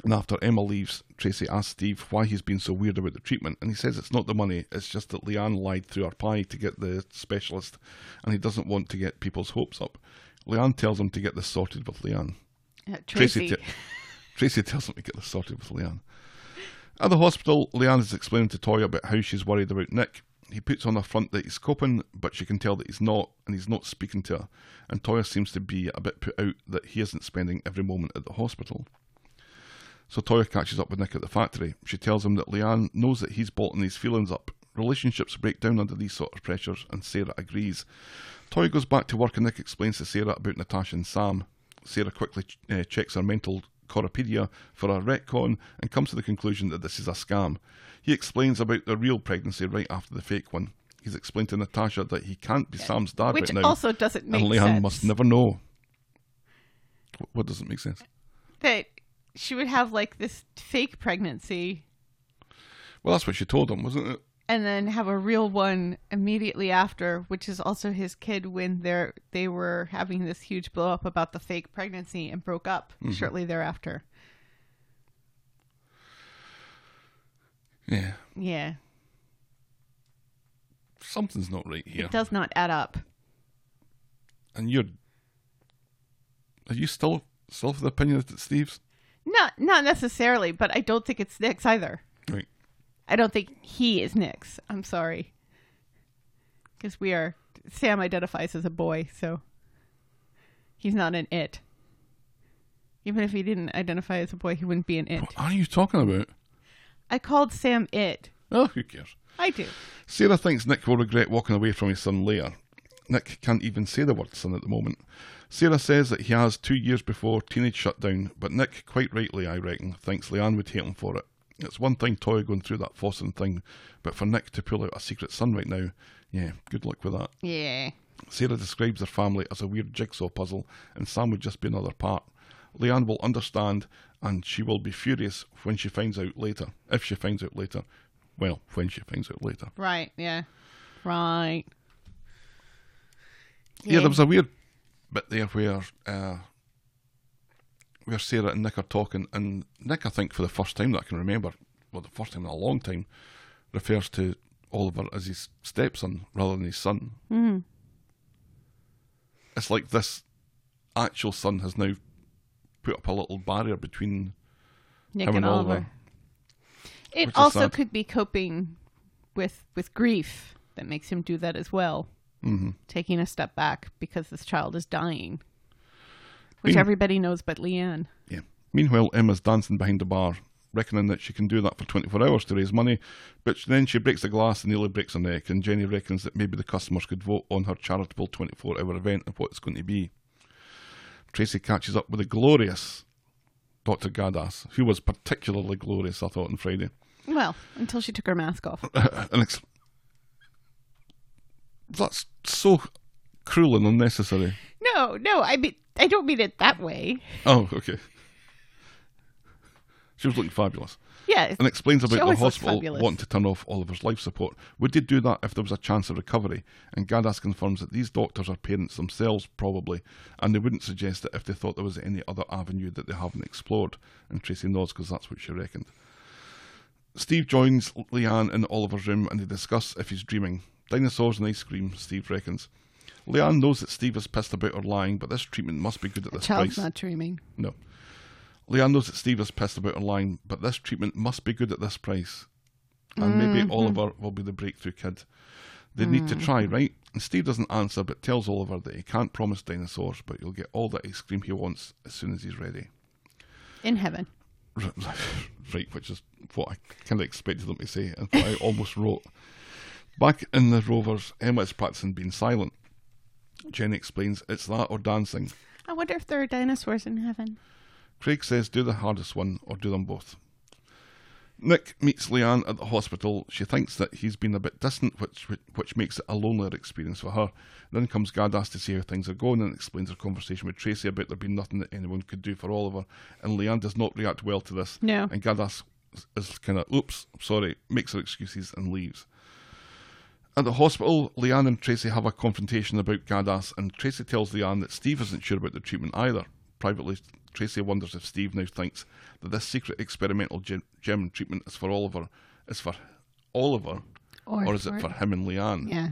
And after Emma leaves, Tracy asks Steve why he's been so weird about the treatment. And he says it's not the money, it's just that Leanne lied through her pie to get the specialist, and he doesn't want to get people's hopes up. Leanne tells him to get this sorted with Leanne. Uh, Tracy. Tracy, te- [laughs] Tracy tells him to get this sorted with Leanne. At the hospital, Leanne is explaining to Toy about how she's worried about Nick. He puts on a front that he's coping, but she can tell that he's not, and he's not speaking to her. And Toya seems to be a bit put out that he isn't spending every moment at the hospital. So Toya catches up with Nick at the factory. She tells him that Leanne knows that he's bottling his feelings up. Relationships break down under these sort of pressures, and Sarah agrees. Toya goes back to work, and Nick explains to Sarah about Natasha and Sam. Sarah quickly uh, checks her mental Coropedia for a retcon and comes to the conclusion that this is a scam. He explains about the real pregnancy right after the fake one. He's explained to Natasha that he can't be Sam's dad Which right now, Which also doesn't make and Leanne sense. must never know. What doesn't make sense? that she would have like this fake pregnancy. Well, that's what she told him, wasn't it? and then have a real one immediately after, which is also his kid when they're they were having this huge blow up about the fake pregnancy and broke up mm-hmm. shortly thereafter. Yeah. Yeah, Something's not right here. it does not add up. And you're. Are you still still of the opinion that it's Steve's? Not not necessarily, but I don't think it's Nick's either. Right. I don't think he is Nick's. I'm sorry. Because we are. Sam identifies as a boy, so. He's not an it. Even if he didn't identify as a boy, he wouldn't be an it. What are you talking about? I called Sam it. Oh, who cares? I do. Sarah thinks Nick will regret walking away from his son later. Nick can't even say the word son at the moment. Sarah says that he has two years before teenage shutdown, but Nick, quite rightly, I reckon, thinks Leanne would hate him for it. It's one thing Toy going through that Fawson thing, but for Nick to pull out a secret son right now, yeah, good luck with that. Yeah. Sarah describes her family as a weird jigsaw puzzle, and Sam would just be another part. Leanne will understand, and she will be furious when she finds out later. If she finds out later. Well, when she finds out later. Right. Yeah. Right. Yeah, there was a weird bit there where uh, where Sarah and Nick are talking, and Nick, I think, for the first time that I can remember, well, the first time in a long time, refers to Oliver as his stepson rather than his son. Mm. It's like this actual son has now put up a little barrier between Nick and Oliver. Oliver. It also could be coping with with grief that makes him do that as well. Mm-hmm. Taking a step back because this child is dying, which Being- everybody knows but Leanne. Yeah. Meanwhile, Emma's dancing behind the bar, reckoning that she can do that for 24 hours to raise money, but then she breaks the glass and nearly breaks her neck, and Jenny reckons that maybe the customers could vote on her charitable 24 hour event and what it's going to be. Tracy catches up with the glorious Dr. Gaddas, who was particularly glorious, I thought, on Friday. Well, until she took her mask off. [laughs] and ex- that's so cruel and unnecessary. no, no, I mean I don't mean it that way. Oh, okay. She was looking fabulous. Yeah, and explains about the hospital wanting to turn off Oliver's life support. Would they do that if there was a chance of recovery? And Gaddas confirms that these doctors are parents themselves, probably, and they wouldn't suggest it if they thought there was any other avenue that they haven't explored. And Tracy nods because that's what she reckoned. Steve joins Leanne in Oliver's room and they discuss if he's dreaming. Dinosaurs and ice cream, Steve reckons. Leanne knows that Steve is pissed about her lying, but this treatment must be good at the this child's price. not dreaming. No. Leanne knows that Steve is pissed about her line, but this treatment must be good at this price. And maybe mm-hmm. Oliver will be the breakthrough kid. They need to try, mm. right? And Steve doesn't answer, but tells Oliver that he can't promise dinosaurs, but he'll get all the ice cream he wants as soon as he's ready. In heaven. [laughs] right, which is what I kind of expected them to say, and what I [laughs] almost wrote. Back in the Rovers, Emma is practicing being silent. Jenny explains it's that or dancing. I wonder if there are dinosaurs in heaven. Craig says do the hardest one or do them both. Nick meets Leanne at the hospital. She thinks that he's been a bit distant, which which makes it a lonelier experience for her. Then comes Gaddas to see how things are going and explains her conversation with Tracy about there being nothing that anyone could do for Oliver. And Leanne does not react well to this. No. And Gaddas is kind of, oops, sorry, makes her excuses and leaves. At the hospital, Leanne and Tracy have a confrontation about Gaddas, and Tracy tells Leanne that Steve isn't sure about the treatment either. Privately, Tracy wonders if Steve now thinks that this secret experimental gem, gem treatment is for Oliver, is for Oliver, Or or, is for- it for him and Leanne? Yeah.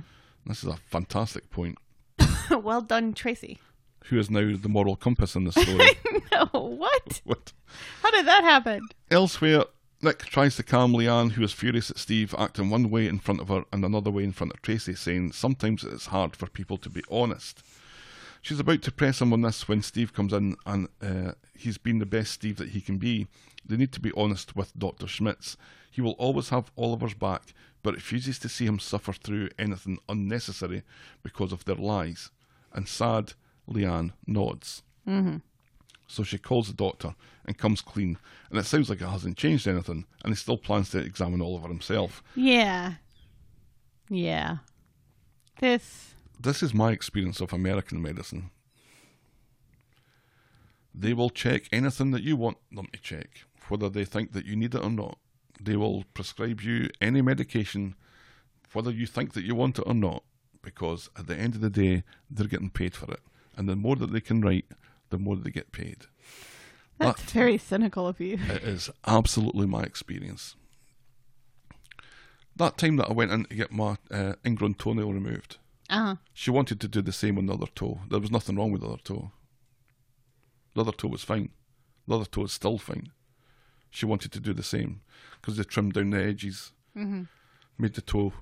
This is a fantastic point. [laughs] well done, Tracy. Who is now the moral compass in this [laughs] story? No, what? [laughs] what? How did that happen? Elsewhere, Nick tries to calm Leanne, who is furious at Steve acting one way in front of her and another way in front of Tracy, saying sometimes it's hard for people to be honest. She's about to press him on this when Steve comes in and uh, he's been the best Steve that he can be. They need to be honest with Dr. Schmitz. He will always have Oliver's back, but refuses to see him suffer through anything unnecessary because of their lies. And sad, Leanne nods. So she calls the doctor and comes clean, and it sounds like it hasn't changed anything, and he still plans to examine Oliver himself. Yeah. Yeah. This. This is my experience of American medicine. They will check anything that you want them to check, whether they think that you need it or not. They will prescribe you any medication whether you think that you want it or not, because at the end of the day, they're getting paid for it. And the more that they can write, the more they get paid. That's That- very cynical of you. It is absolutely my experience. That time that I went in to get my uh, ingrown toenail removed, Uh-huh. she wanted to do the same on the other toe. There was nothing wrong with the other toe. The other toe was fine. The other toe is still fine. She wanted to do the same because they trimmed down the edges, mm-hmm. made the toe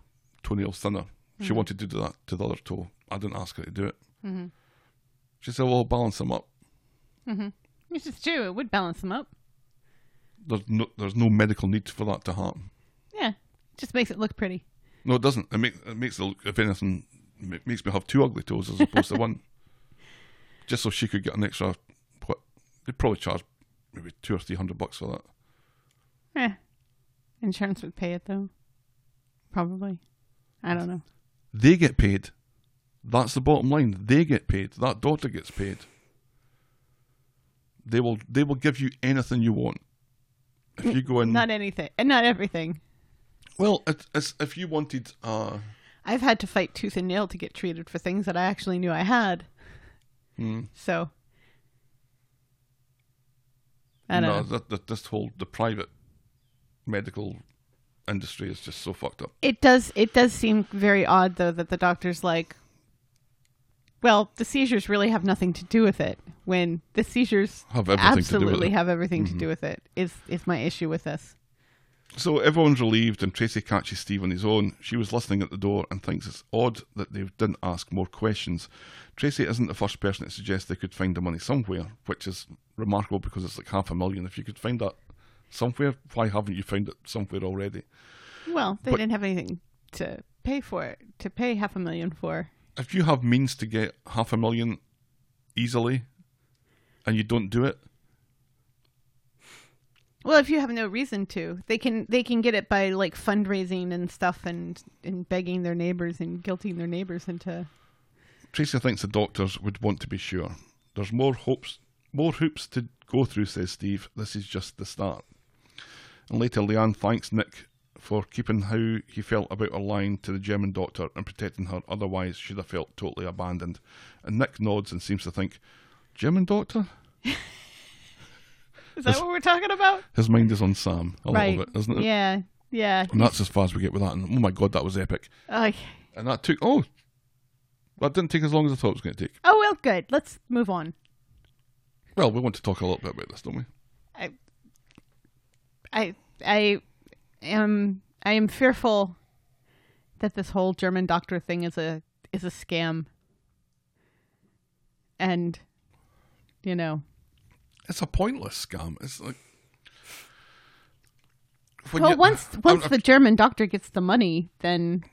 toenails thinner. She mm-hmm. wanted to do that to the other toe. I didn't ask her to do it. Mm-hmm. She said, "Well, I'll balance them up." Which is true. It would balance them up. There's no, there's no medical need for that to happen. Yeah. Just makes it look pretty. No, it doesn't. It makes it makes it look, if anything, it makes me have two ugly toes as opposed to [laughs] one. Just so she could get an extra. What they'd probably charge maybe two or three hundred bucks for that. Eh. Insurance would pay it though. Probably. I don't know. They get paid. That's the bottom line. They get paid. That daughter gets paid. They will. They will give you anything you want. If you go in, [laughs] Not anything. And not everything. well, it, it's, if you wanted, uh, I've had to fight tooth and nail to get treated for things that I actually knew I had. Hmm. So I don't no, know. that, that this whole the private medical industry is just so fucked up. It does it does seem very odd though that the doctor's like well, the seizures really have nothing to do with it. When the seizures Have everything to do with absolutely. Mm-hmm. have everything to do with it. Is is my issue with this. So everyone's relieved, and Tracy catches Steve on his own. She was listening at the door and thinks it's odd that they didn't ask more questions. Tracy isn't the first person to suggest they could find the money somewhere, which is remarkable because it's like half a million. If you could find that somewhere, why haven't you found it somewhere already? Well, they But- didn't have anything to pay for it, to pay half a million for. If you have means to get half a million easily, and you don't do it, Well, if you have no reason to, they can they can get it by like fundraising and stuff and and begging their neighbors and guilting their neighbors into Tracy thinks the doctors would want to be sure. There's more hopes, more hoops to go through, says Steve. This is just the start. And later, Leanne thanks Nick for keeping how he felt about her lying to the German doctor and protecting her. Otherwise, she'd have felt totally abandoned. And Nick nods and seems to think, German doctor? [laughs] Is that what we're talking about? His mind is on Sam a right. little bit, isn't it? Yeah. Yeah. And that's as far as we get with that. And oh my god, that was epic. Oh, And that took oh, that didn't take as long as I thought it was going to take. oh well, good. Let's move on. Well, we want to talk a little bit about this, don't we? I, I I am I am fearful that this whole German doctor thing is a is a scam. And you know, It's a pointless scam. It's like. Well you- once once I'm- the German doctor gets the money, then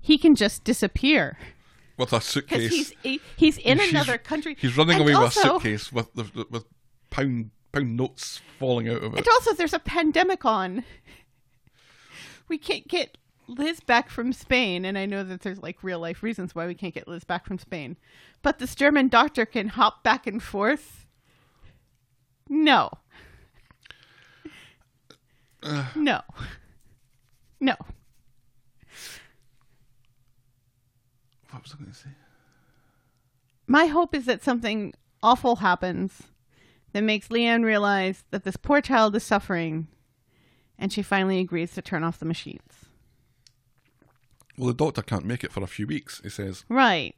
he can just disappear with a suitcase, he's he, he's in He's- another country. he's running And away also, with a suitcase with the, with pound pound notes falling out of it. And also, there's a pandemic on. We can't get Liz back from Spain, and I know that there's like real life reasons why we can't get Liz back from Spain. But this German doctor can hop back and forth. No. Uh. no. No. What was I going to say? My hope is that something awful happens that makes Leanne realize that this poor child is suffering, and she finally agrees to turn off the machines. Well, the doctor can't make it for a few weeks. He says Right.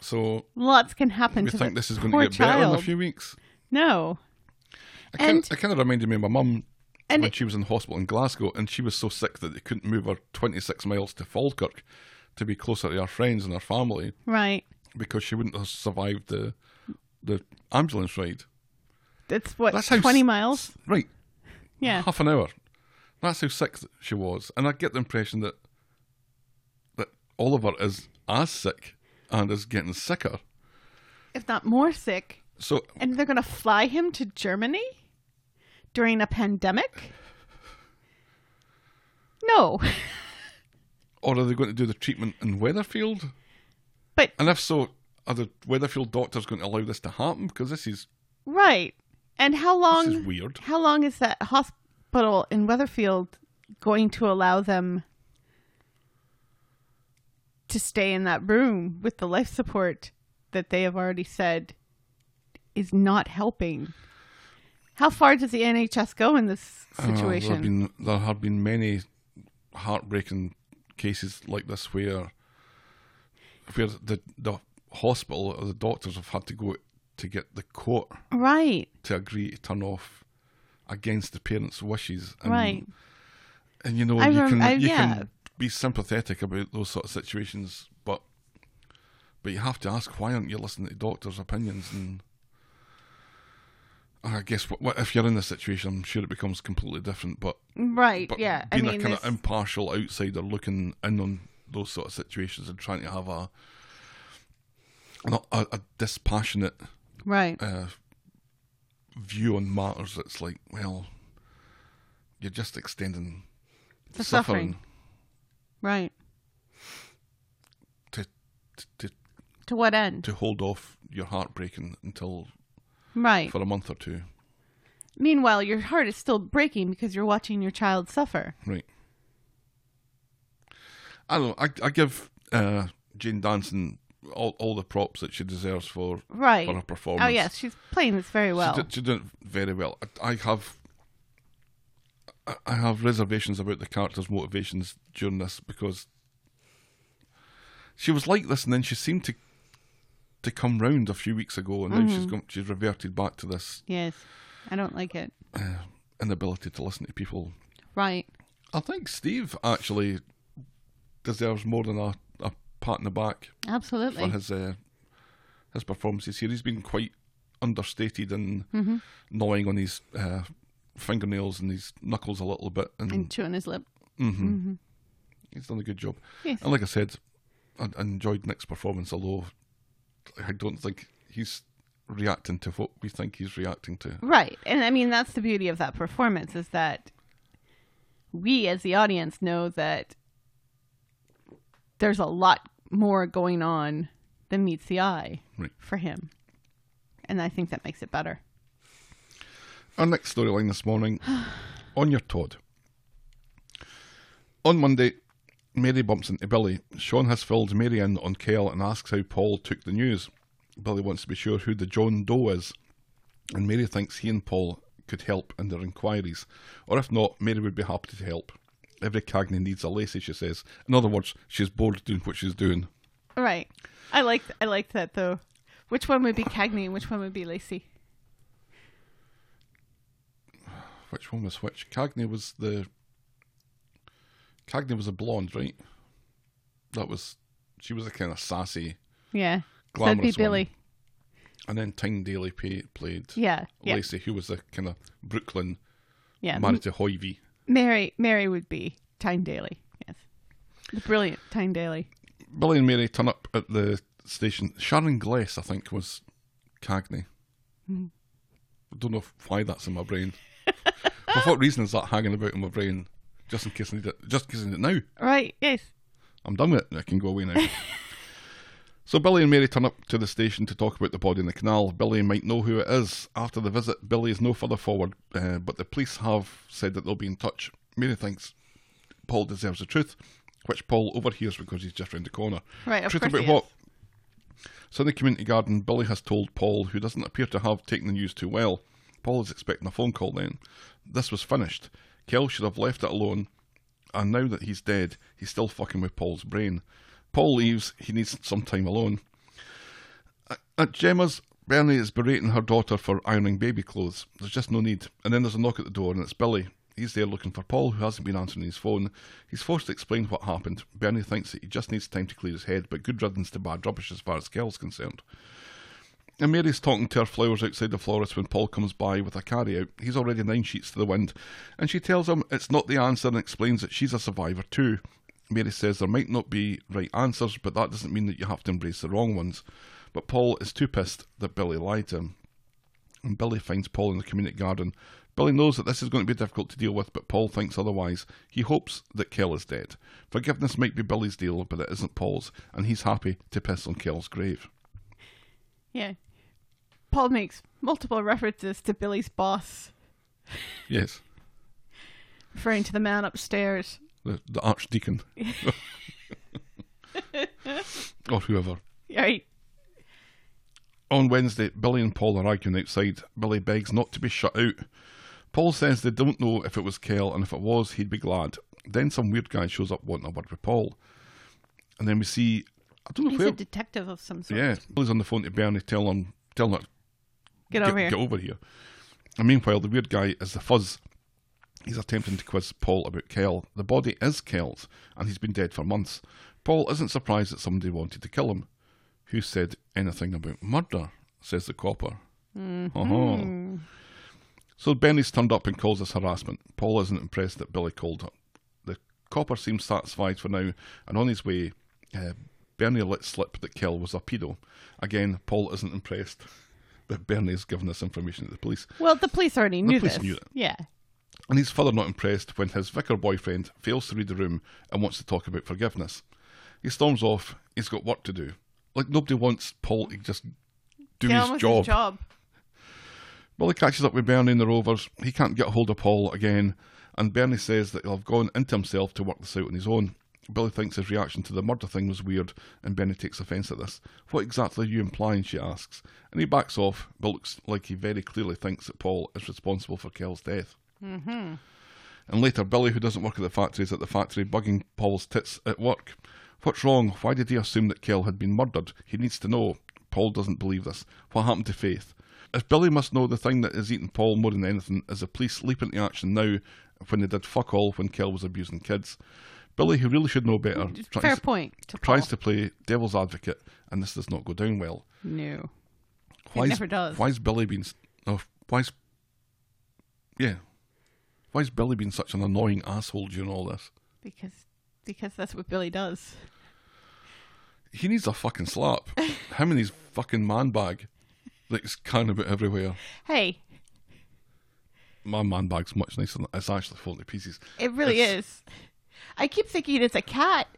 so. Lots can happen We to think this is going to get better in a few weeks. No. Kind, And- it kind of reminded me of my mum when it- she was in the hospital in Glasgow, and she was so sick that they couldn't move her 26 miles to Falkirk to be closer to her friends and her family Right. because she wouldn't have survived the the ambulance ride. That's what That's how twenty miles. Right, Yeah. half an hour. That's how sick she was, and I get the impression that that Oliver is as sick and is getting sicker. If not more sick. So And they're gonna fly him to Germany during a pandemic? No. [laughs] or are they going to do the treatment in Weatherfield? But And if so, are the Weatherfield doctors going to allow this to happen? Because this is right. And how long this is weird. how long is that hospital in Weatherfield going to allow them to stay in that room with the life support that they have already said is not helping. How far does the NHS go in this Uh, there, have situation? been, there have been many heartbreaking cases like this where where the the hospital or the doctors have had to go to get the court right, to agree to turn off against the parents' wishes. And, right. And you know, I you rem- can I- you yeah. can be sympathetic about those sort of situations, but but you have to ask why aren't you listening to doctors' opinions? And I guess what, what if you're in this situation, I'm sure it becomes completely different. But Right, but yeah. I being mean, a kind of impartial outsider looking in on those sort of situations and trying to have a not a, a dispassionate right. uh, view on matters. It's like, well, you're just extending The suffering, suffering. Right. to, to to To what end? to hold off your heartbreaking until right. for a month or two. Meanwhile, your heart is still breaking because you're watching your child suffer. Right. I don't know. I, I give uh, Jane Danson all, all the props that she deserves for Right. for her performance. Oh, yes. She's playing this very well. She did, she did it very well. I, I have I- I have reservations about the character's motivations during this because she was like this, and then she seemed to to come round a few weeks ago, and now Mm-hmm. she's gone, she's reverted back to this yes. I don't like it. inability to listen to people. Right. I think Steve actually deserves more than a, a pat in the back Absolutely. for his uh, his performances here. He's been quite understated and Mm-hmm. gnawing on his uh, fingernails and his knuckles a little bit, and, And chewing his lip. he's done a good job. Yes. And like I said, I, I enjoyed Nick's performance, although I don't think he's reacting to what we think he's reacting to. Right. And I mean, that's the beauty of that performance is that we as the audience know that there's a lot more going on than meets the eye Right. for him. And I think that makes it better. Our next storyline this morning [sighs] on your Todd. On Monday, Mary bumps into Billy. Sean has filled Mary in on Kel and asks how Paul took the news. Billy wants to be sure who the John Doe is, and Mary thinks he and Paul could help in their inquiries. Or if not, Mary would be happy to help. Every Cagney needs a Lacey, she says. In other words, she's bored doing what she's doing. Right. I like I like that though. Which one would be Cagney and which one would be Lacey? Which one was which? Cagney was the. Cagney was a blonde, right? That was. She was a kind of sassy. Yeah. So that'd be Glamorous one. Billy. And then Tyne Daly pay, played Yeah. Yeah. Lacey, who was a kind of Brooklyn yeah. married to Hoivy. Mary Mary would be Tyne Daly. Yes. The brilliant Tyne Daly. Billy and Mary turn up at the station. Sharon Gless, I think, was Cagney. Hmm. I don't know why that's in my brain. [laughs] For what reason is that hanging about in my brain? Just in case I need it. Just in case I need it now. Right, yes. I'm done with it. I can go away now. [laughs] so Billy and Mary turn up to the station to talk about the body in the canal. Billy might know who it is. After the visit, Billy is no further forward, uh, but the police have said that they'll be in touch. Mary thinks Paul deserves the truth, which Paul overhears because he's just round the corner. Right, of truth about what? So in the community garden, Billy has told Paul, who doesn't appear to have taken the news too well. Paul is expecting a phone call then. This was finished. Kel should have left it alone, and now that he's dead, he's still fucking with Paul's brain. Paul leaves, he needs some time alone. At- Gemma's, Bernie is berating her daughter for ironing baby clothes. There's just no need. And then there's a knock at the door, and it's Billy. He's there looking for Paul, who hasn't been answering his phone. He's forced to explain what happened. Bernie thinks that he just needs time to clear his head, but good riddance to bad rubbish as far as Kel's concerned. And Mary's talking to her flowers outside the florist when Paul comes by with a carry out. He's already nine sheets to the wind, and she tells him it's not the answer and explains that she's a survivor too. Mary says there might not be right answers, but that doesn't mean that you have to embrace the wrong ones. But Paul is too pissed that Billy lied to him. And Billy finds Paul in the community garden. Billy knows that this is going to be difficult to deal with, but Paul thinks otherwise. He hopes that Kel is dead. Forgiveness might be Billy's deal, but it isn't Paul's, and he's happy to piss on Kel's grave. Yeah. Paul makes multiple references to Billy's boss, Yes. referring to the man upstairs. the, the archdeacon. [laughs] or whoever. Right. On Wednesday, Billy and Paul are arguing outside. Billy begs not to be shut out. Paul says they don't know if it was Kel, and if it was, he'd be glad. Then some weird guy shows up wanting a word with Paul. And then we see, I don't know He's where. a detective of some sort. yeah, Billy's on the phone to Bernie, telling him, telling her, Get over here. Get over here. And meanwhile, the weird guy is the fuzz. He's attempting to quiz Paul about Kel. The body is Kel's, and he's been dead for months. Paul isn't surprised that somebody wanted to kill him. Who said anything about murder? says the copper. Oh. So Bernie's turned up and calls this harassment. Paul isn't impressed that Billy called her. The copper seems satisfied for now, and on his way, uh, Bernie let slip that Kel was a pedo. Again, Paul isn't impressed that Bernie's given this information to the police. Well, the police already knew the police this. knew it. Yeah. And he's further not impressed when his vicar boyfriend fails to read the room and wants to talk about forgiveness. He storms off, he's got work to do. Like nobody wants Paul to just do his job. his job. Billy catches up with Bernie in the Rovers. He can't get hold of Paul again, and Bernie says that he'll have gone into himself to work this out on his own. Billy thinks his reaction to the murder thing was weird, and Bernie takes offence at this. What exactly are you implying? she asks. And he backs off, but looks like he very clearly thinks that Paul is responsible for Kel's death. Mm-hmm. And later, Billy, who doesn't work at the factory, is at the factory bugging Paul's tits at work. What's wrong? Why did he assume that Kel had been murdered? He needs to know. Paul doesn't believe this. What happened to Faith? If Billy must know the thing that is eating Paul more than anything is the police leap into action now when they did fuck all when Kel was abusing kids. Billy, who really should know better, Fair point. To tries Paul. to play devil's advocate, and this does not go down well. No. Why is, never does. Why's Billy been? s- Oh, why's yeah? Why's Billy been such an annoying asshole during all this? Because because that's what Billy does. He needs a fucking slap. [laughs] Him and his fucking man bag, like it's carrying about everywhere. Hey, My man bag's much nicer. Than, it's actually falling to pieces. it really It's- is. I keep thinking it's a cat.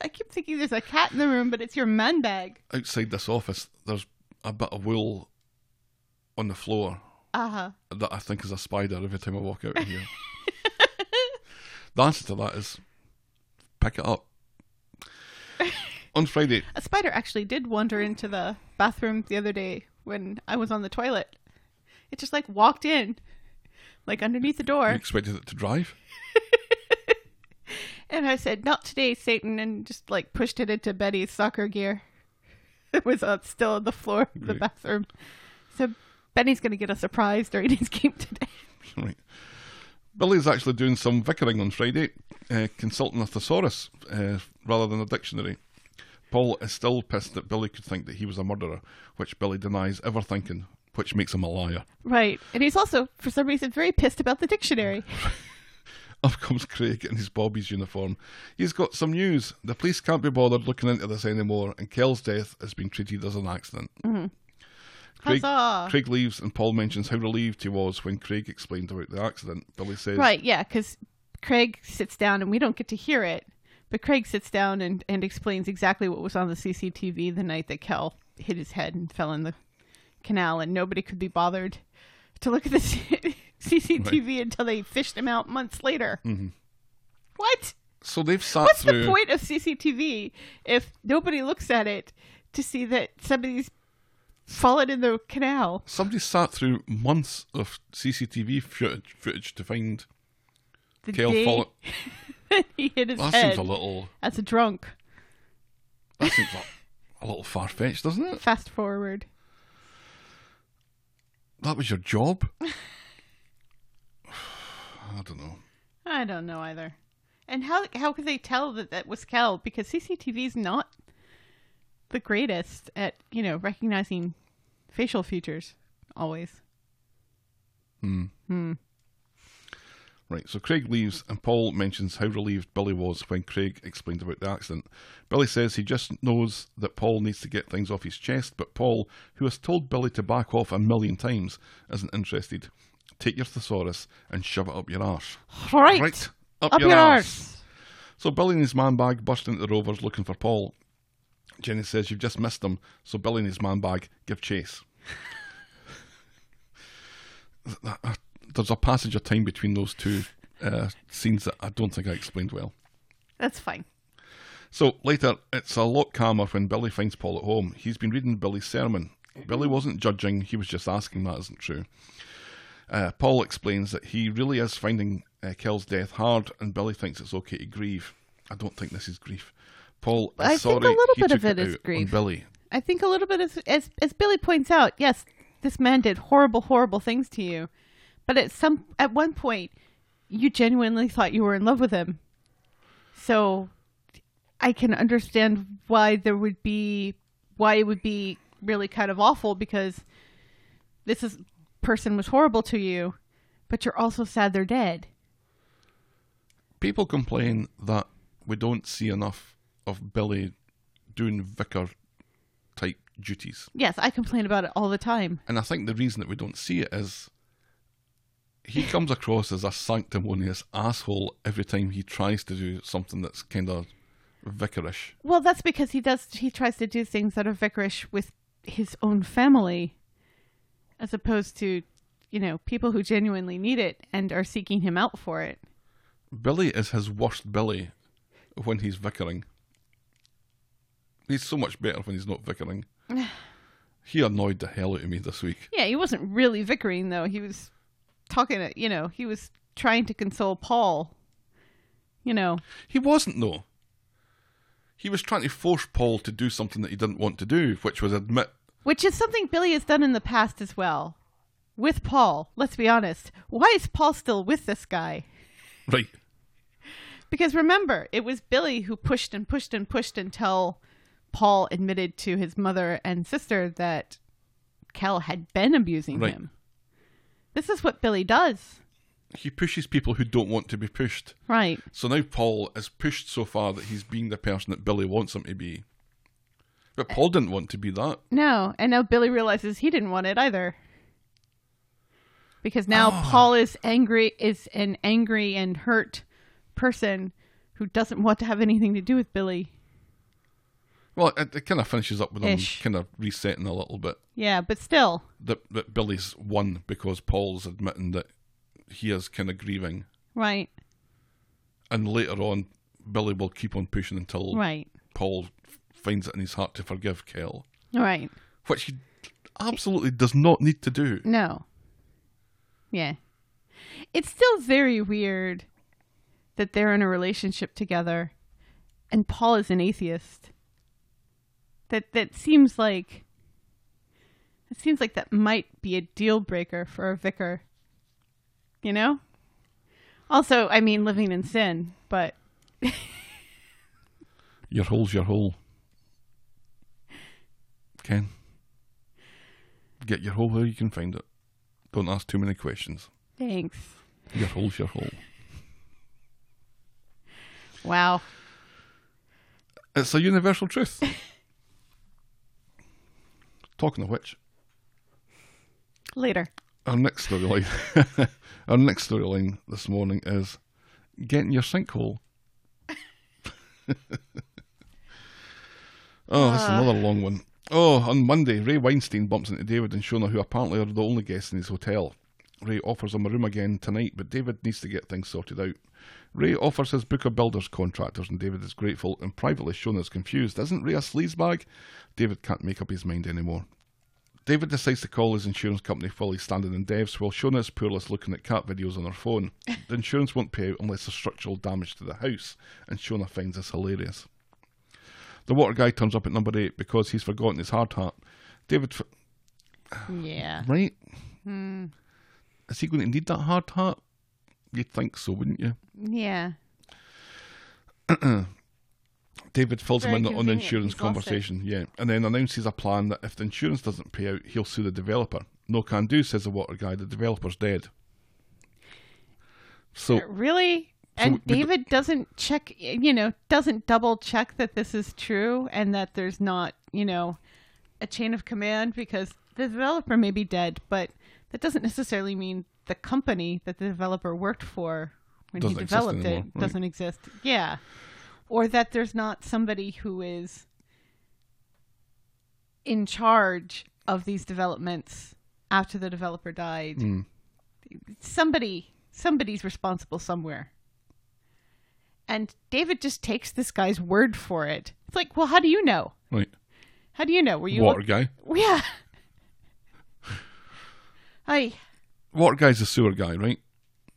I keep thinking there's a cat in the room, but it's your man bag. Outside this office, there's a bit of wool on the floor Uh huh. that I think is a spider every time I walk out of here. [laughs] the answer to that is pick it up. on Friday, A spider actually did wander into the bathroom the other day when I was on the toilet. It just like walked in, like underneath the door. you expected it to drive. And I said, "Not today, Satan," and just like pushed it into Betty's soccer gear. [laughs] It was uh, still on the floor of the Right. bathroom. So Benny's going to get a surprise during his [laughs] game today. Right. Billy's actually doing some vickering on Friday, uh, consulting a thesaurus uh, rather than a dictionary. Paul is still pissed that Billy could think that he was a murderer, which Billy denies ever thinking, which makes him a liar. Right. And he's also, for some reason, very pissed about the dictionary. [laughs] [laughs] Up comes Craig in his Bobby's uniform. He's got some news. The police can't be bothered looking into this anymore, and Kel's death has been treated as an accident. Mm-hmm. Craig, Huzzah. Craig leaves, and Paul mentions how relieved he was when Craig explained about the accident. Billy says, Right, yeah, because Craig sits down and we don't get to hear it, but Craig sits down and, and explains exactly what was on the CCTV the night that Kel hit his head and fell in the canal, and nobody could be bothered to look at the [laughs] CCTV until they fished him out months later. Mm-hmm. What? So they've sat What's through. the point of CCTV if nobody looks at it to see that somebody's fallen in the canal? Somebody sat through months of CCTV footage, footage to find The Kel day falling. [laughs] he hit his That head seems a little. as a drunk. That seems a, a little far fetched, doesn't it? Fast forward. That was your job. [laughs] I don't know. I don't know either. And how how could they tell that that was Kel? Because CCTV's not the greatest at you know recognizing facial features always. Hmm. Right, so Craig leaves, and Paul mentions how relieved Billy was when Craig explained about the accident. Billy says he just knows that Paul needs to get things off his chest, but Paul, who has told Billy to back off a million times, isn't interested. Take your thesaurus and shove it up your arse. Right, Right, up, up your, your arse. arse. So Billy and his man bag burst into the Rovers looking for Paul. Jenny says you've just missed him, so Billy and his man bag give chase. There's a passage of time between those two uh, scenes that I don't think I explained well. That's fine. So later, it's a lot calmer when Billy finds Paul at home. He's been reading Billy's sermon. Billy wasn't judging, he was just asking that isn't true. Uh, Paul explains that he really is finding uh, Kel's death hard, and Billy thinks it's okay to grieve. I don't think this is grief. Paul is I think a little bit of took it is grief. Billy. I think a little bit as, as as Billy points out, yes, this man did horrible, horrible things to you, but at some at one point, you genuinely thought you were in love with him. So, I can understand why there would be why it would be really kind of awful because this is person was horrible to you, but you're also sad they're dead. People complain that we don't see enough of Billy doing vicar type duties. Yes, I complain about it all the time. And I think the reason that we don't see it is he [laughs] comes across as a sanctimonious asshole every time he tries to do something that's kind of vicarish. Well, that's because he does. He tries to do things that are vicarish with his own family, as opposed to, you know, people who genuinely need it and are seeking him out for it. Billy is his worst Billy when he's vicaring. He's so much better when he's not vicaring. [sighs] he annoyed the hell out of me this week. Yeah, he wasn't really vicaring though. He was talking. To, you know, he was trying to console Paul. You know, He wasn't, though. He was trying to force Paul to do something that he didn't want to do, which was admit which is something Billy has done in the past as well. With Paul, let's be honest. Why is Paul still with this guy? right. Because remember, it was Billy who pushed and pushed and pushed until Paul admitted to his mother and sister that Kel had been abusing Right. him. This is what Billy does. He pushes people who don't want to be pushed. Right. So now Paul is pushed so far that he's being the person that Billy wants him to be. But Paul didn't want to be that. No, and now Billy realizes he didn't want it either. Because now Ah. Paul is angry is an angry and hurt person who doesn't want to have anything to do with Billy. Well, it, it kind of finishes up with him Ish. kind of resetting a little bit. Yeah, but still. That, that Billy's won because Paul's admitting that he is kind of grieving. Right. And later on, Billy will keep on pushing until Right. Paul finds it in his heart to forgive Kel, Right. which he absolutely does not need to do. No. Yeah. It's still very weird that they're in a relationship together and Paul is an atheist. That that seems like it seems like that might be a deal breaker for a vicar. You know? Also, I mean living in sin, but Your hole's your hole. Ken. Get your hole where you can find it. Don't ask too many questions. thanks. Your hole's your hole. Wow. It's a universal truth. Talking of which, Later. our next storyline, [laughs] our next storyline this morning is getting your sinkhole. [laughs] oh, that's is another long one. Oh, on Monday, Ray Weinstein bumps into David and Shona, who apparently are the only guests in his hotel. Ray offers him a room again tonight, but David needs to get things sorted out. Ray offers his book of builders contractors, and David is grateful and privately Shona is confused. Isn't Ray a sleazebag? David can't make up his mind anymore. David decides to call his insurance company while he's standing in Devs, while Shona is poorless looking at cat videos on her phone. [laughs] the insurance won't pay out unless there's structural damage to the house, and Shona finds this hilarious. The water guy turns up at number eight because he's forgotten his hard hat. David, f- Yeah. right? Is he going to need that hard hat? You'd think so, wouldn't you? Yeah. [clears throat] David fills him Very in on the insurance conversation, yeah, and then announces a plan that if the insurance doesn't pay out, he'll sue the developer. No can do, says the water guy. The developer's dead. So Really? And d- David doesn't check, you know, doesn't double check that this is true and that there's not, you know, a chain of command because the developer may be dead, but that doesn't necessarily mean the company that the developer worked for when he developed anymore, it right. doesn't exist. Yeah. Or that there's not somebody who is in charge of these developments after the developer died. Hmm. Somebody somebody's responsible somewhere. And David just takes this guy's word for it. It's like, well, how do you know? Right. How do you know? Were you Water guy. [laughs] Yeah. I Water guy's the sewer guy, right?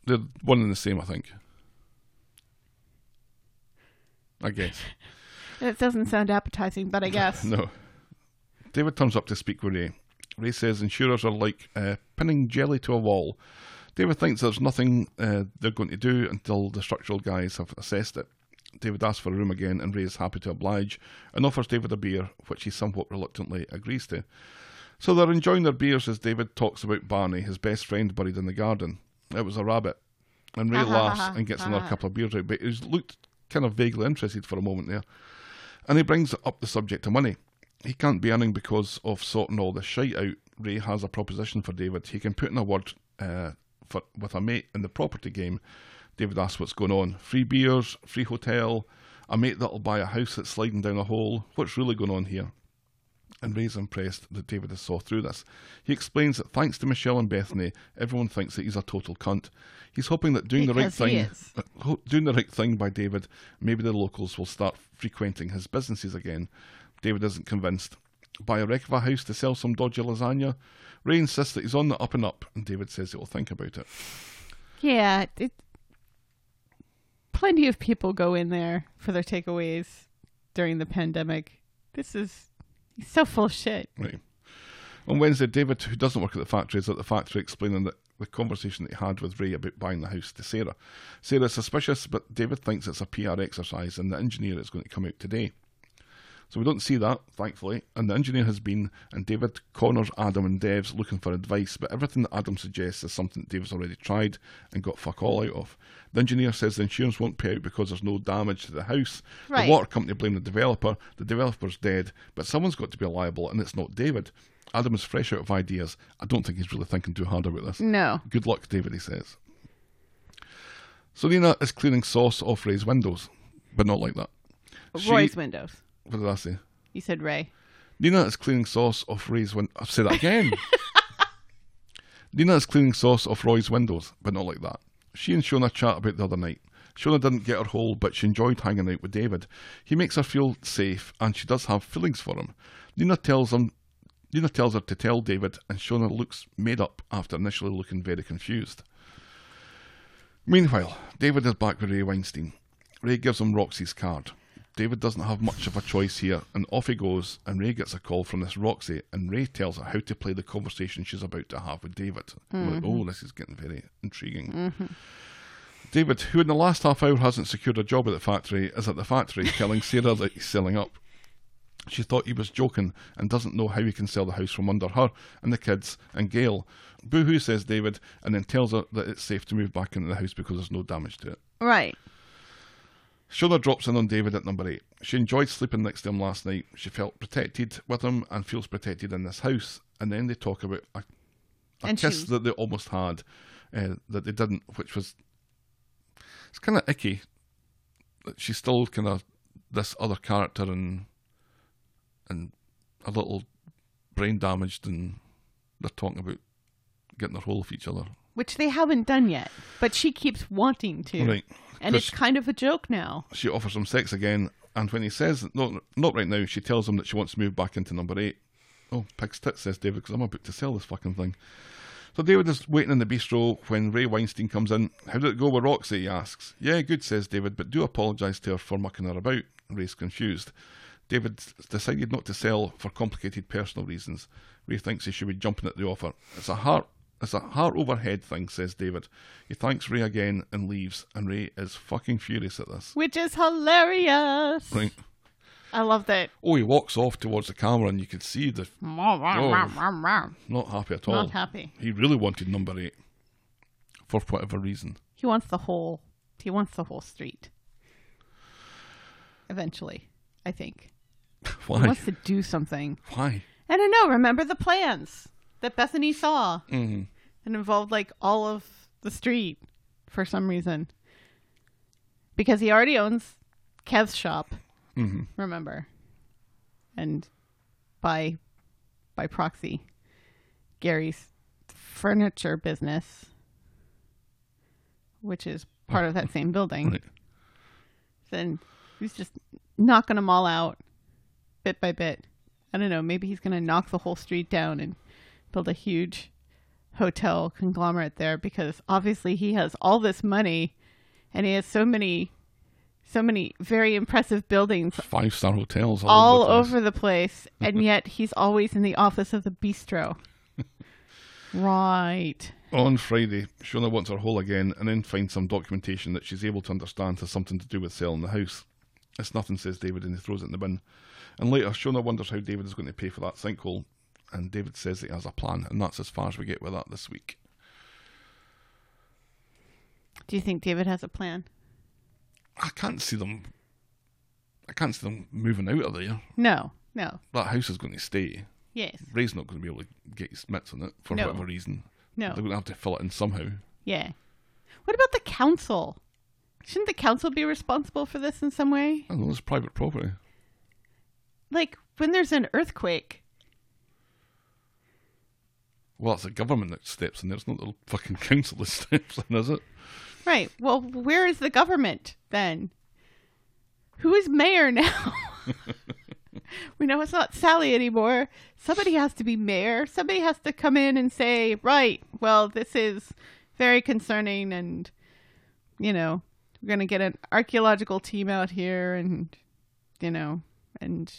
They're one and the same, I think. I guess. [laughs] that doesn't sound appetizing, but I guess. No. David turns up to speak with Ray. Ray says insurers are like uh, pinning jelly to a wall. David thinks there's nothing uh, they're going to do until the structural guys have assessed it. David asks for a room again, and Ray is happy to oblige and offers David a beer, which he somewhat reluctantly agrees to. So they're enjoying their beers as David talks about Barney, his best friend buried in the garden. It was a rabbit. And Ray [laughs] laughs and gets another couple of beers out, but he's looked kind of vaguely interested for a moment there. And he brings up the subject of money. He can't be earning because of sorting all this shite out. Ray has a proposition for David. He can put in a word uh, for with a mate in the property game. David asks what's going on. Free beers, free hotel, a mate that'll buy a house that's sliding down a hole. What's really going on here? And Ray's impressed that David has saw through this. He explains that thanks to Michelle and Bethany, everyone thinks that he's a total cunt. He's hoping that doing the right thing, uh, doing the right thing by David, maybe the locals will start frequenting his businesses again. David isn't convinced. Buy a wreck of a house to sell some dodgy lasagna. Ray insists that he's on the up and up, and David says he will think about it. Yeah, it, plenty of people go in there for their takeaways during the pandemic. This is he's so full of shit. Right. On Wednesday, David, who doesn't work at the factory, is at the factory explaining that the conversation that he had with Ray about buying the house to Sarah. Sarah is suspicious, but David thinks it's a PR exercise, and the engineer is going to come out today. So we don't see that, thankfully. And the engineer has been, and David corners Adam and Devs looking for advice, but everything that Adam suggests is something that David's already tried and got fuck all out of. The engineer says the insurance won't pay out because there's no damage to the house. Right. The water company blame the developer. The developer's dead, but someone's got to be liable, and it's not David. Adam is fresh out of ideas. I don't think he's really thinking too hard about this. No. Good luck, David, he says. So Nina is cleaning sauce off Ray's windows, but not like that. She- Roy's windows. What did I say? You said Ray. Nina is cleaning sauce off Ray's windows. I've said that again. [laughs] Nina is cleaning sauce off Roy's windows, but not like that. She and Shona chat about the other night. Shona didn't get her whole, but she enjoyed hanging out with David. He makes her feel safe, and she does have feelings for him. Nina tells him. Nina tells her to tell David, and Shona looks made up after initially looking very confused. Meanwhile, David is back with Ray Weinstein. Ray gives him Roxy's card. David doesn't have much of a choice here, and off he goes. And Ray gets a call from this Roxy, and Ray tells her how to play the conversation she's about to have with David. I'm like, mm-hmm. oh, this is getting very intriguing. Mm-hmm. David, who in the last half hour hasn't secured a job at the factory, is at the factory [laughs] telling Sarah that he's selling up. She thought he was joking and doesn't know how he can sell the house from under her and the kids and Gail. Boo hoo, says David, and then tells her that it's safe to move back into the house because there's no damage to it. Right. Shona drops in on David at number eight. She enjoyed sleeping next to him last night. She felt protected with him and feels protected in this house. And then they talk about a, a kiss she- that they almost had, uh, that they didn't, which was it's kind of icky. She's still kind of this other character and and a little brain damaged, and they're talking about getting their hold of each other. Which they haven't done yet, but she keeps wanting to. Right. And it's kind of a joke now. she offers him sex again, and when he says no, not right now, she tells him that she wants to move back into number eight. Oh, pig's tits, says David, because I'm about to sell this fucking thing. So David is waiting in the bistro when Ray Weinstein comes in. How did it go with Roxy? He asks. Yeah, good, says David, but do apologise to her for mucking her about. Ray's confused. David s- decided not to sell for complicated personal reasons. Ray thinks he should be jumping at the offer. It's a heart. It's a heart over head thing, says David. He thanks Ray again and leaves, and Ray is fucking furious at this. Which is hilarious. Right. I love that. Oh, he walks off towards the camera, and you can see the Not [laughs] not happy at all. Not happy. He really wanted number eight for whatever reason. He wants the whole he wants the whole street. Eventually, I think. [laughs] He Why? wants to do something. Why? I don't know. Remember the plans that Bethany saw? Mm-hmm. It involved like all of the street for some reason. Because he already owns Kev's shop. Mm-hmm. Remember, and by by proxy, Gary's furniture business, which is part of that same building. Right. and he's just knocking them all out bit by bit. I don't know. Maybe he's going to knock the whole street down and build a huge hotel conglomerate there because obviously he has all this money and he has so many so many very impressive buildings Five star hotels all, all over. the place. over the place and yet he's always in the office of the bistro. [laughs] right. On Friday, Shona wants her hole again and then finds some documentation that she's able to understand has something to do with selling the house. It's nothing, says David, and he throws it in the bin. And later, Shona wonders how David is going to pay for that sinkhole, and David says he has a plan, and that's as far as we get with that this week. Do you think David has a plan? I can't see them. I can't see them moving out of there. No. No. That house is going to stay. Yes. Ray's not going to be able to get his mitts on it for No. whatever reason. No. They're going to have to fill it in somehow. Yeah. What about the council? Shouldn't the council be responsible for this in some way? I don't know, it's private property. Like when there's an earthquake. Well, it's the government that steps in there. It's not the fucking council that [laughs] steps in, is it? Right. Well, where is the government then? Who is mayor now? [laughs] we know it's not Sally anymore. Somebody has to be mayor. Somebody has to come in and say, right, well, this is very concerning and, you know, we're going to get an archaeological team out here and, you know, and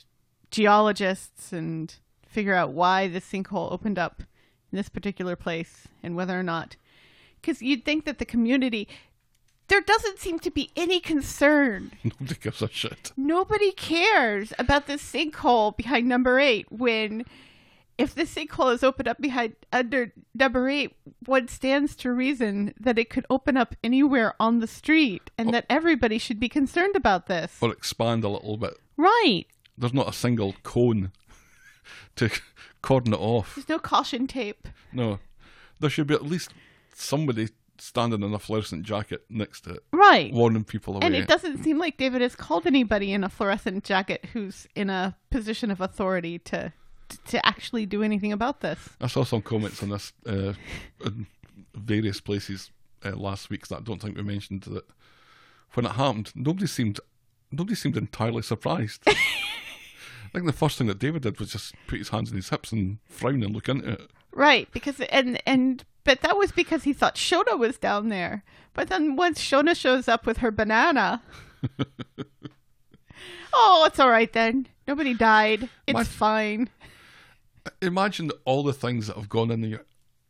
geologists and figure out why this sinkhole opened up this particular place and whether or not because you'd think that the community there doesn't seem to be any concern [laughs] Nobody gives a shit. nobody cares about this sinkhole behind number eight when if the sinkhole is opened up behind under number eight one stands to reason that it could open up anywhere on the street and that everybody should be concerned about this Or expand a little bit. right There's not a single cone [laughs] to cordon it off. there's no caution tape No. There should be at least somebody standing in a fluorescent jacket next to it, right warning people away. And it doesn't seem like David has called anybody in a fluorescent jacket who's in a position of authority to to actually do anything about this. I saw some comments on this uh, in various places uh, last week that I don't think we mentioned that when it happened, nobody seemed nobody seemed entirely surprised. [laughs] I think the first thing that David did was just put his hands on his hips and frown and look into it. Right, because and and but that was because he thought Shona was down there. But then once Shona shows up with her banana, [laughs] oh, it's all right then. Nobody died. It's fine. Imagine all the things that have gone in your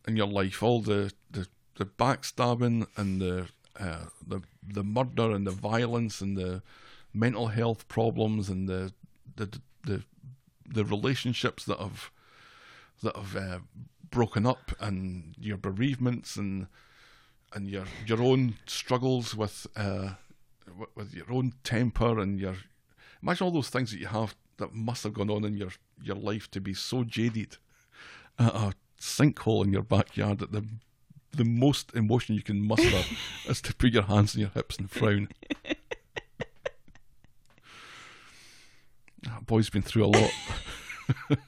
in your life, all the the, the backstabbing and the uh, the the murder and the violence and the mental health problems and the the the the relationships that have that have uh, broken up and your bereavements and and your your own struggles with uh, with, with your own temper and your imagine all those things that you have that must have gone on in your your life to be so jaded at a sinkhole in your backyard that the the most emotion you can muster [laughs] is to put your hands on your hips and frown. That boy's been through a lot. [laughs]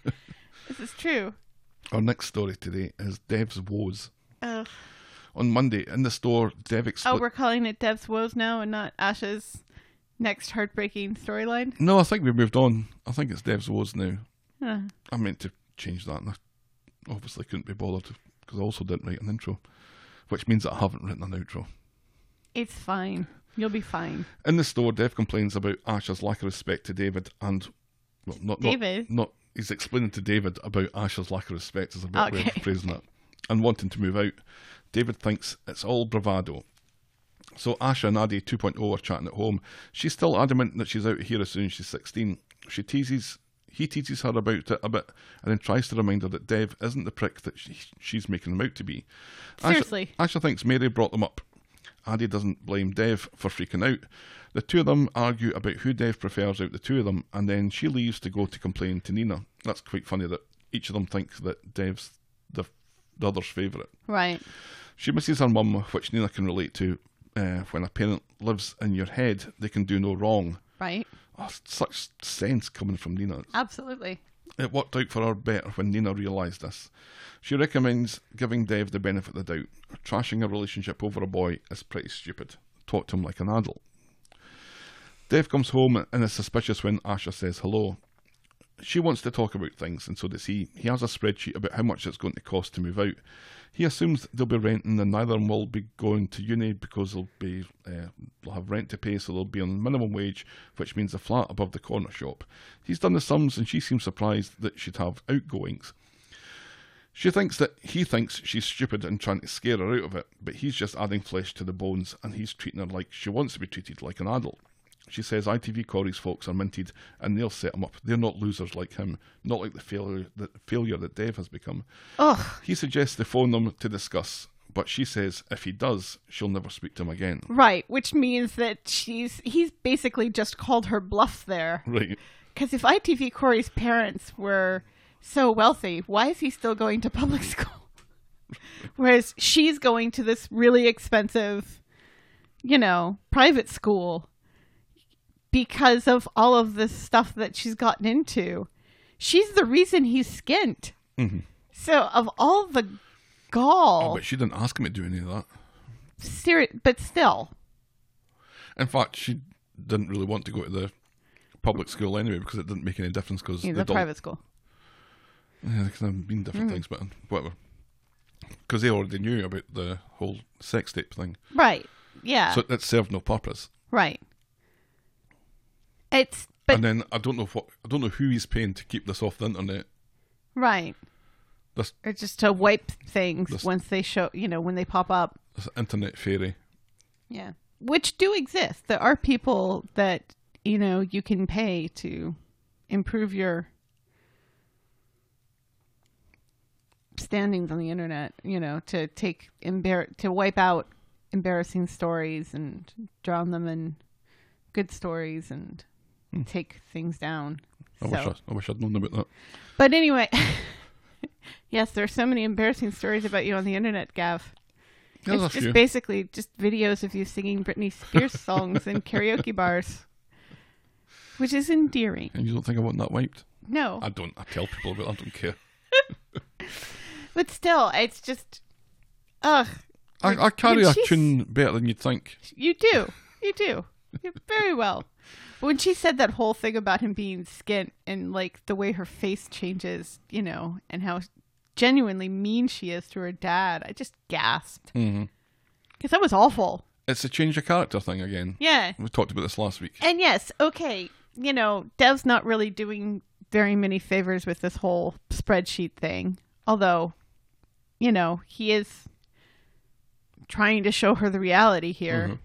This is true. Our next story today is Dev's woes. Ugh. On Monday in the store, Dev Oh, we're calling it Dev's woes now and not Ash's next heartbreaking storyline. no, I think we moved on. I think it's Dev's woes now. Huh. I meant to change that, and I obviously couldn't be bothered because I also didn't write an intro, which means that I haven't written an outro. It's fine. You'll be fine. In the store, Dev complains about Asha's lack of respect to David and well, not David? Not, not he's explaining to David about Asha's lack of respect is a bit way Okay. of phrasing it, and wanting to move out. David thinks it's all bravado. So Asha and Aadi 2.0 are chatting at home. She's still adamant that she's out here as soon as she's 16. She teases, he teases her about it a bit, and then tries to remind her that Dev isn't the prick that she, she's making him out to be. Asha- Seriously. Asha thinks Mary brought them up. Aadi doesn't blame Dev for freaking out. The two of them argue about who Dev prefers out the two of them, and then she leaves to go to complain to Nina. That's quite funny that each of them thinks that Dev's the, the other's favourite. Right. She misses her mum, which Nina can relate to. Uh, when a parent lives in your head, they can do no wrong. Right. Oh, such sense coming from Nina. Absolutely. It worked out for her better when Nina realised this. She recommends giving Dev the benefit of the doubt. Trashing a relationship over a boy is pretty stupid. Talk to him like an adult. Dev comes home and is suspicious when Asha says hello. She wants to talk about things, and so does he. He has a spreadsheet about how much it's going to cost to move out. He assumes they'll be renting, and neither of them will be going to uni because they'll be uh, they'll have rent to pay, so they'll be on minimum wage, which means a flat above the corner shop. He's done the sums, and she seems surprised that she'd have outgoings. She thinks that he thinks she's stupid and trying to scare her out of it, but he's just adding flesh to the bones and he's treating her like she wants to be treated like an adult. She says ITV Corey's folks are minted and they'll set him up. They're not losers like him, not like the failure, the failure that Dev has become. Ugh. He suggests they phone them to discuss, but she says if he does, she'll never speak to him again. Right, which means that she's he's basically just called her bluff there. Right. Because if ITV Corey's parents were so wealthy, why is he still going to public [laughs] school? Whereas she's going to this really expensive, you know, private school because of all of this stuff that she's gotten into. She's the reason he's skint. Mm-hmm. So, of all the gall, Oh, but she didn't ask him to do any of that. seri- but still, In fact, she didn't really want to go to the public school anyway because it didn't make any difference because the adult- private school. Yeah, because I've been different mm. things, but whatever. Because they already knew about the whole sex tape thing, Right. Yeah. so it served no purpose. right. It's, but, and then I don't know what I don't know who he's paying to keep this off the internet. right. This Or just to wipe things This- once they show, you know, when they pop up. internet fairy. Yeah. Which do exist. There are people that, you know, you can pay to improve your standings on the internet, you know, to take embar- to wipe out embarrassing stories and drown them in good stories and Hmm. take things down. I wish I, I wish I'd known about that. But anyway, [laughs] yes, there are so many embarrassing stories about you on the internet, Gav. Yeah, it's just few. basically just videos of you singing Britney Spears [laughs] songs in karaoke bars, which is endearing. and you don't think I want that wiped? No, I don't. I tell people about. it, I don't care. [laughs] but still, it's just, ugh. I, I carry a tune better than you'd think. You do, you do, You're very well. When she said that whole thing about him being skint and like the way her face changes, you know, and how genuinely mean she is to her dad, I just gasped because that was awful. It's a change of character thing again. Yeah, We talked about this last week. And yes, okay, you know, Dev's not really doing very many favors with this whole spreadsheet thing. Although, you know, he is trying to show her the reality here. Mhm.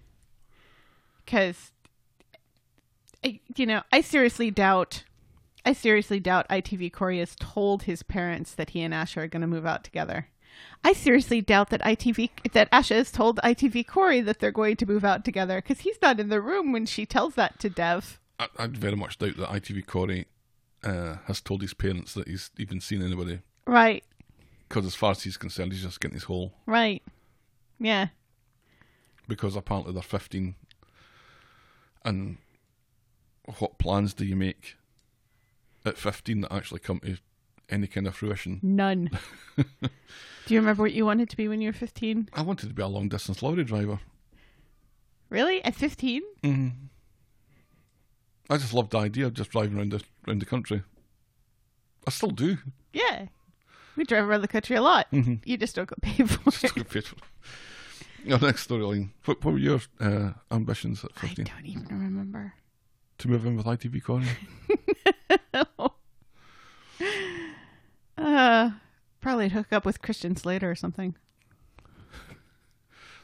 Because, you know, I seriously doubt. I seriously doubt ITV Corey has told his parents that he and Asha are going to move out together. I seriously doubt that ITV that Asha has told ITV Corey that they're going to move out together because he's not in the room when she tells that to Dev. I, I'd very much doubt that ITV Corey uh, has told his parents that he's even seen anybody. Right, Because as far as he's concerned, he's just getting his whole. right, yeah, Because apparently they're 15. And what plans do you make at 15 that actually come to any kind of fruition? none. [laughs] Do you remember what you wanted to be when you were fifteen? I wanted to be a long distance lorry driver. Really, at fifteen? hmm I just loved the idea of just driving around the around the country. I still do. Yeah, we drive around the country a lot. Mhm. You just don't get paid for Just it. get paid for it. [laughs] Your next storyline. What, what were your uh, ambitions at 15? I 15? don't even remember. To move in with ITV Corey? [laughs] Uh, probably hook up with Christian Slater or something.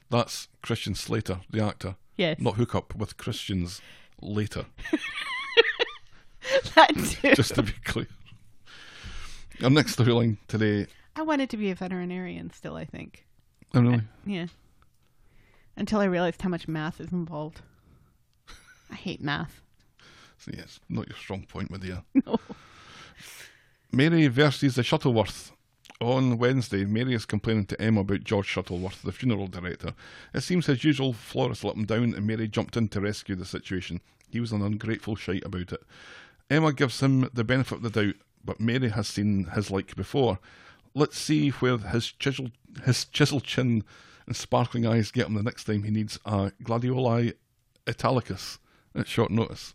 That's Christian Slater, the actor. Yes, Not hook up with Christians later, [laughs] that too. just to be clear. Our next storyline today. I wanted to be a veterinarian still, I think. Oh, really? Yeah. Until I realized how much math is involved. I hate math. So, yes, not your strong point, my dear. [laughs] No. Mary versus the Shuttleworth. On Wednesday, Mary is complaining to Emma about George Shuttleworth, the funeral director. It seems his usual florist let him down, and Mary jumped in to rescue the situation. He was an ungrateful shite about it. Emma gives him the benefit of the doubt, but Mary has seen his like before. Let's see where his chisel, his chisel chin and sparkling eyes get him the next time he needs a gladioli italicus at short notice.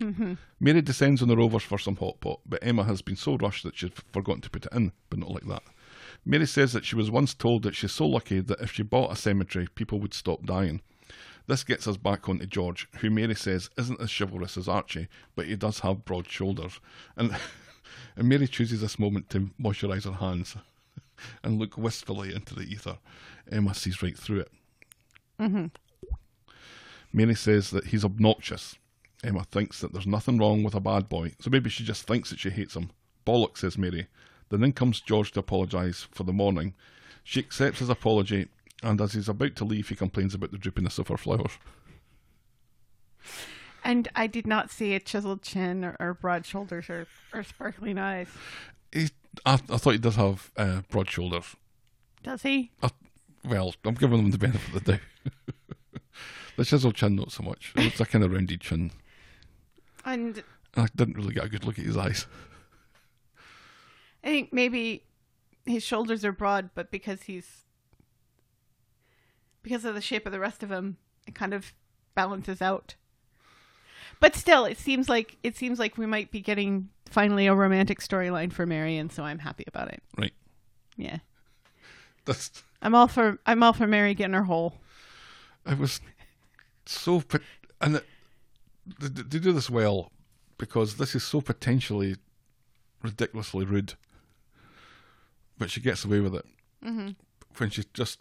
Mm-hmm. Mary descends on the rovers for some hot pot, but Emma has been so rushed that she's forgotten to put it in, but not like that. Mary says that she was once told that she's so lucky that if she bought a cemetery, people would stop dying. This gets us back onto George, who Mary says isn't as chivalrous as Archie, but he does have broad shoulders. And, [laughs] and Mary chooses this moment to moisturise her hands [laughs] and look wistfully into the ether. Emma sees right through it. Mm-hmm. Mary says that he's obnoxious. Emma thinks that there's nothing wrong with a bad boy, so maybe she just thinks that she hates him. Bollocks, says Mary. Then in comes George to apologise for the morning. She accepts his apology, and as he's about to leave, he complains about the droopiness of her flowers. And I did not see a chiseled chin or, or broad shoulders or, or sparkling eyes. He, I, I thought he does have uh, broad shoulders. Does he? I, well, I'm giving him the benefit of the doubt. [laughs] the chiseled chin, not so much. It's a kind of rounded chin. And uh, I didn't really get a good look at his eyes. I think maybe his shoulders are broad, but because he's because of the shape of the rest of him, it kind of balances out. But still, it seems like it seems like we might be getting finally a romantic storyline for Mary, and so I'm happy about it. Right. Yeah, That's I'm all for I'm all for Mary getting her hole. I was so and it, they, they do this well because this is so potentially ridiculously rude, but she gets away with it mm-hmm. when she just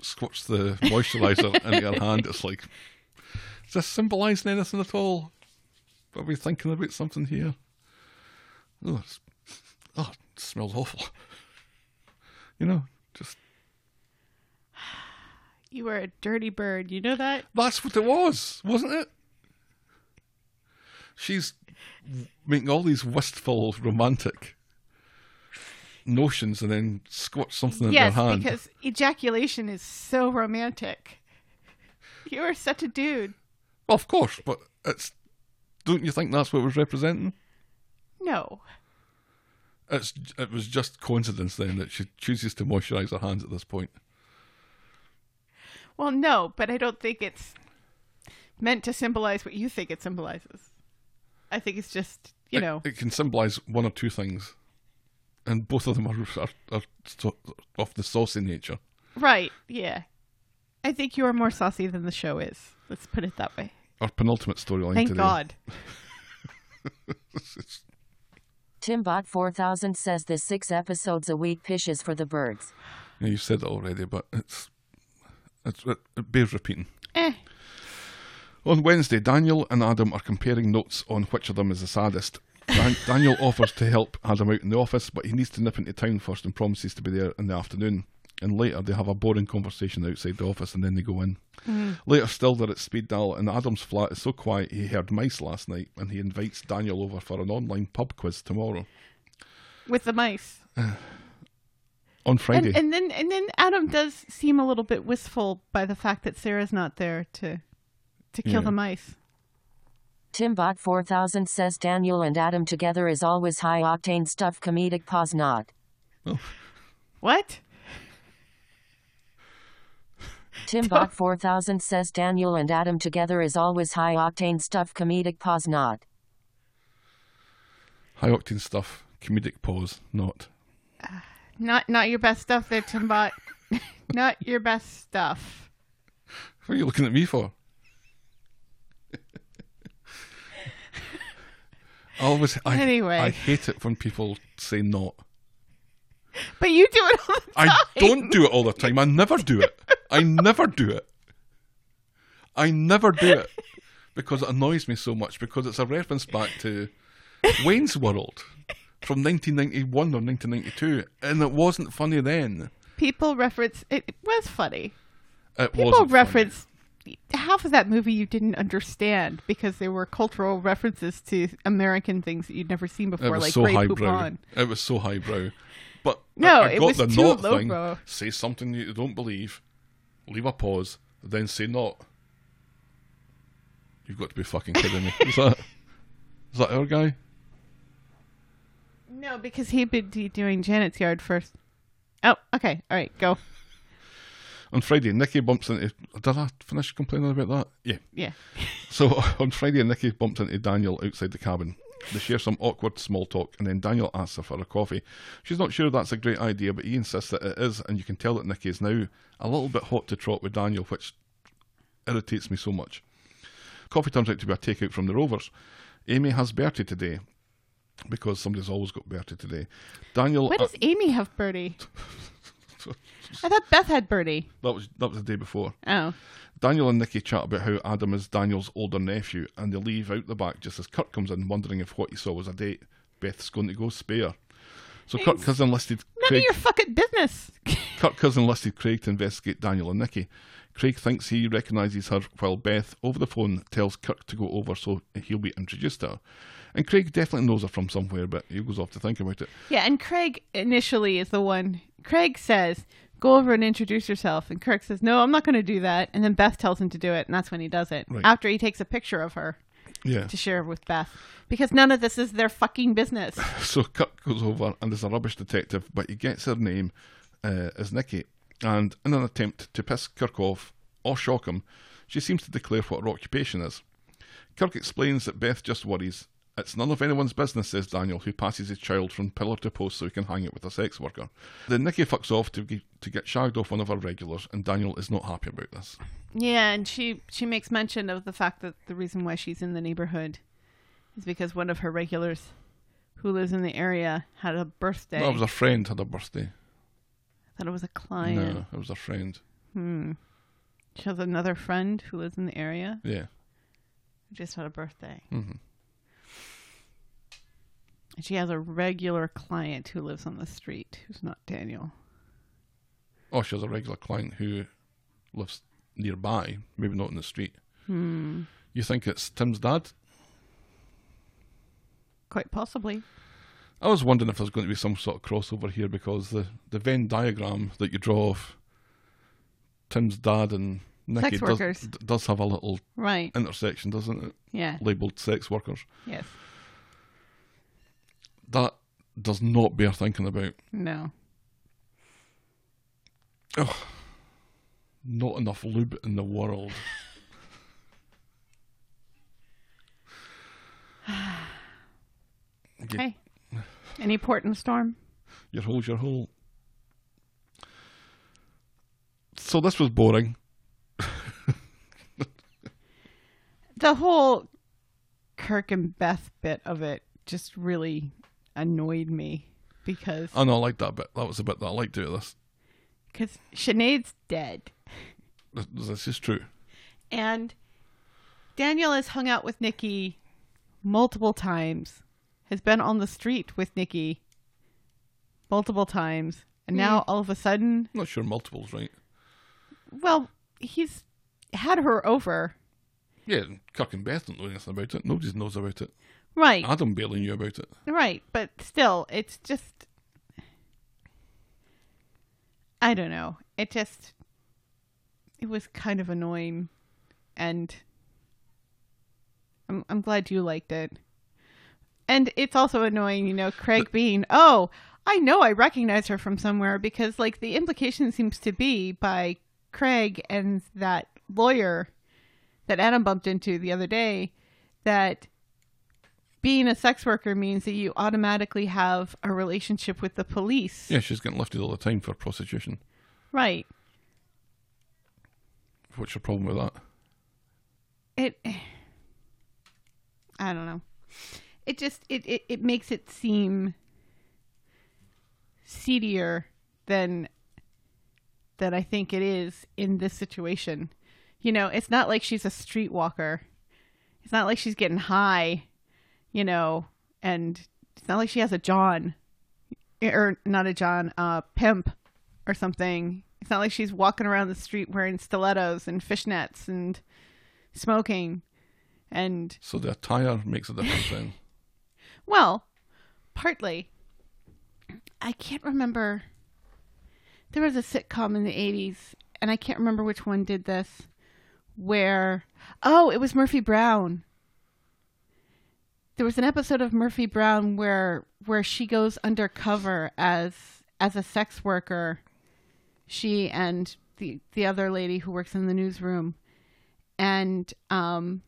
squirts the moisturizer [laughs] into her hand. It's like, is this symbolising anything at all? Are we thinking about something here? Oh, oh, it smells awful. You know, just [sighs] You were a dirty bird. You know that? That's what it was, wasn't it? She's making all these wistful, romantic notions and then squats something in yes, her hand. because ejaculation is so romantic. You are such a dude. Well, of course, but it's. Don't you think that's what it was representing? No. It's. It was just coincidence then that she chooses to moisturise her hands at this point. Well, no, but I don't think it's meant to symbolize what you think it symbolizes. I think it's just, you It- know, it, can symbolise one or two things, and both of them are, are, are so, of the saucy nature. right, yeah. I think you are more saucy than the show is. Let's put it that way. Our penultimate storyline Thank today. God. [laughs] Timbot 4000 says this six episodes a week pishes for the birds. Yeah, you said it already, but it's, it's it, it bears repeating. Eh. On Wednesday, Daniel and Adam are comparing notes on which of them is the saddest. Dan- [laughs] Daniel offers to help Adam out in the office, but he needs to nip into town first and promises to be there in the afternoon. And later, they have a boring conversation outside the office and then they go in. Mm. Later, still, they're at speed dial, and Adam's flat is so quiet he heard mice last night, and he invites Daniel over for an online pub quiz tomorrow With the mice. Uh, on Friday. And, and then and then Adam does seem a little bit wistful by the fact that Sarah's not there to to kill Yeah. the mice. Timbot 4000 says Daniel and Adam together is always high octane stuff comedic pause not. What? Timbot [laughs] 4000 says Daniel and Adam together is always high octane stuff comedic pause not. High octane stuff, comedic pause, not. Ah, not not your best stuff there, Timbot. [laughs] not your best stuff. What are you looking at me for? Always, I, Anyway. I hate it when people say not. But you do it all the time. I don't do it all the time. I never do it. I never do it. I never do it because it annoys me so much because it's a reference back to Wayne's World from 1991 or 1992, and it wasn't funny then. People reference it, was funny. It People reference half of that movie you didn't understand because there were cultural references to American things that you'd never seen It before, was like so Grey highbrow. Poupon. It was so highbrow. But No, I, I it was the too not thing. lowbrow. Say something you don't believe, leave a pause, then say not. You've got to be fucking kidding me. Is that [laughs] is that our guy? No, because he'd been doing Janet's yard first. Oh, okay. All right, go. On Friday, Nikki bumps into. Did I finish complaining about that? Yeah. Yeah. So [laughs] on Friday, Nikki bumps into Daniel outside the cabin. They share some awkward small talk, and then Daniel asks her for a coffee. She's not sure that's a great idea, but he insists that it is, and you can tell that Nikki is now a little bit hot to trot with Daniel, which irritates me so much. Coffee turns out to be a takeout from the Rovers. Amy has Bertie today, because somebody's always got Bertie today. Daniel. When uh, does Amy have Birdie? [laughs] [laughs] I thought Beth had Birdie. that was that was the day before. Oh. Daniel and Nikki chat about how Adam is Daniel's older nephew, and they leave out the back just as Kirk comes in, wondering if what he saw was a date. Beth's going to go spare. So Kirk has enlisted None Craig. of your fucking business. [laughs] Kirk has enlisted Craig to investigate Daniel and Nikki. Craig thinks he recognises her, while Beth, over the phone, tells Kirk to go over so he'll be introduced to her. And Craig definitely knows her from somewhere, but he goes off to think about it. yeah, and Craig initially is the one. Craig says, "Go over and introduce yourself," and Kirk says, "No, I'm not going to do that." And then Beth tells him to do it, and that's when he does it. Right. After he takes a picture of her Yeah. to share with Beth, because none of this is their fucking business. [laughs] So Kirk goes over and is a rubbish detective, but he gets her name uh, as Nikki. And in an attempt to piss Kirk off or shock him, she seems to declare what her occupation is. Kirk explains that Beth just worries. It's none of anyone's business, says Daniel, who passes his child from pillar to post so he can hang it with a sex worker. Then Nikki fucks off to, ge- to get shagged off one of her regulars, and Daniel is not happy about this. Yeah, and she she makes mention of the fact that the reason why she's in the neighborhood is because one of her regulars who lives in the area had a birthday. That was a friend had a birthday. I thought it was a client. No, it was a friend. Hmm. She has another friend who lives in the area Yeah. who just had a birthday. Mm Mhm. She has a regular client who lives on the street who's not Daniel. Oh, she has a regular client who lives nearby, maybe not in the street. Hmm. You think it's Tim's dad? Quite possibly. I was wondering if there's going to be some sort of crossover here because the, the Venn diagram that you draw of Tim's dad and Nikki Sex does, does have a little Right. intersection, doesn't it? Yeah. Labelled sex workers. Yes. That does not bear thinking about. No. Not enough lube in the world. [sighs] Okay. Any port in the storm? Your hole's your hole. So this was boring. [laughs] The whole Kirk and Beth bit of it just really annoyed me because I know I liked that bit. That was the bit that I liked out of this. because Sinead's dead This, this is true. and Daniel has hung out with Nikki multiple times, has been on the street with Nikki multiple times, and now mm. all of a sudden, I'm not sure multiples, right? well, he's had her over. Yeah, Kirk and Beth don't know anything about it. Nobody knows about it. Right. Adam barely knew about it. Right, but still, it's just. I don't know. It just. It was kind of annoying, and. I'm I'm glad you liked it. And it's also annoying, you know, Craig being, oh, I know I recognize her from somewhere because, like, the implication seems to be by Craig and that lawyer that Adam bumped into the other day that being a sex worker means that you automatically have a relationship with the police. Yeah, she's getting lifted all the time for prostitution. Right. What's your problem with that? It I don't know. It just it, it, it makes it seem seedier than that I think it is in this situation. You know, it's not like she's a streetwalker. It's not like she's getting high, you know, and it's not like she has a John or not a John, uh pimp or something. It's not like she's walking around the street wearing stilettos and fishnets and smoking and So the attire makes a difference then. [laughs] well, partly. I can't remember. There was a sitcom in the 80s, and I can't remember which one did this, where. Oh, it was Murphy Brown. There was an episode of Murphy Brown where where she goes undercover as as a sex worker. She and the the other lady who works in the newsroom, and um,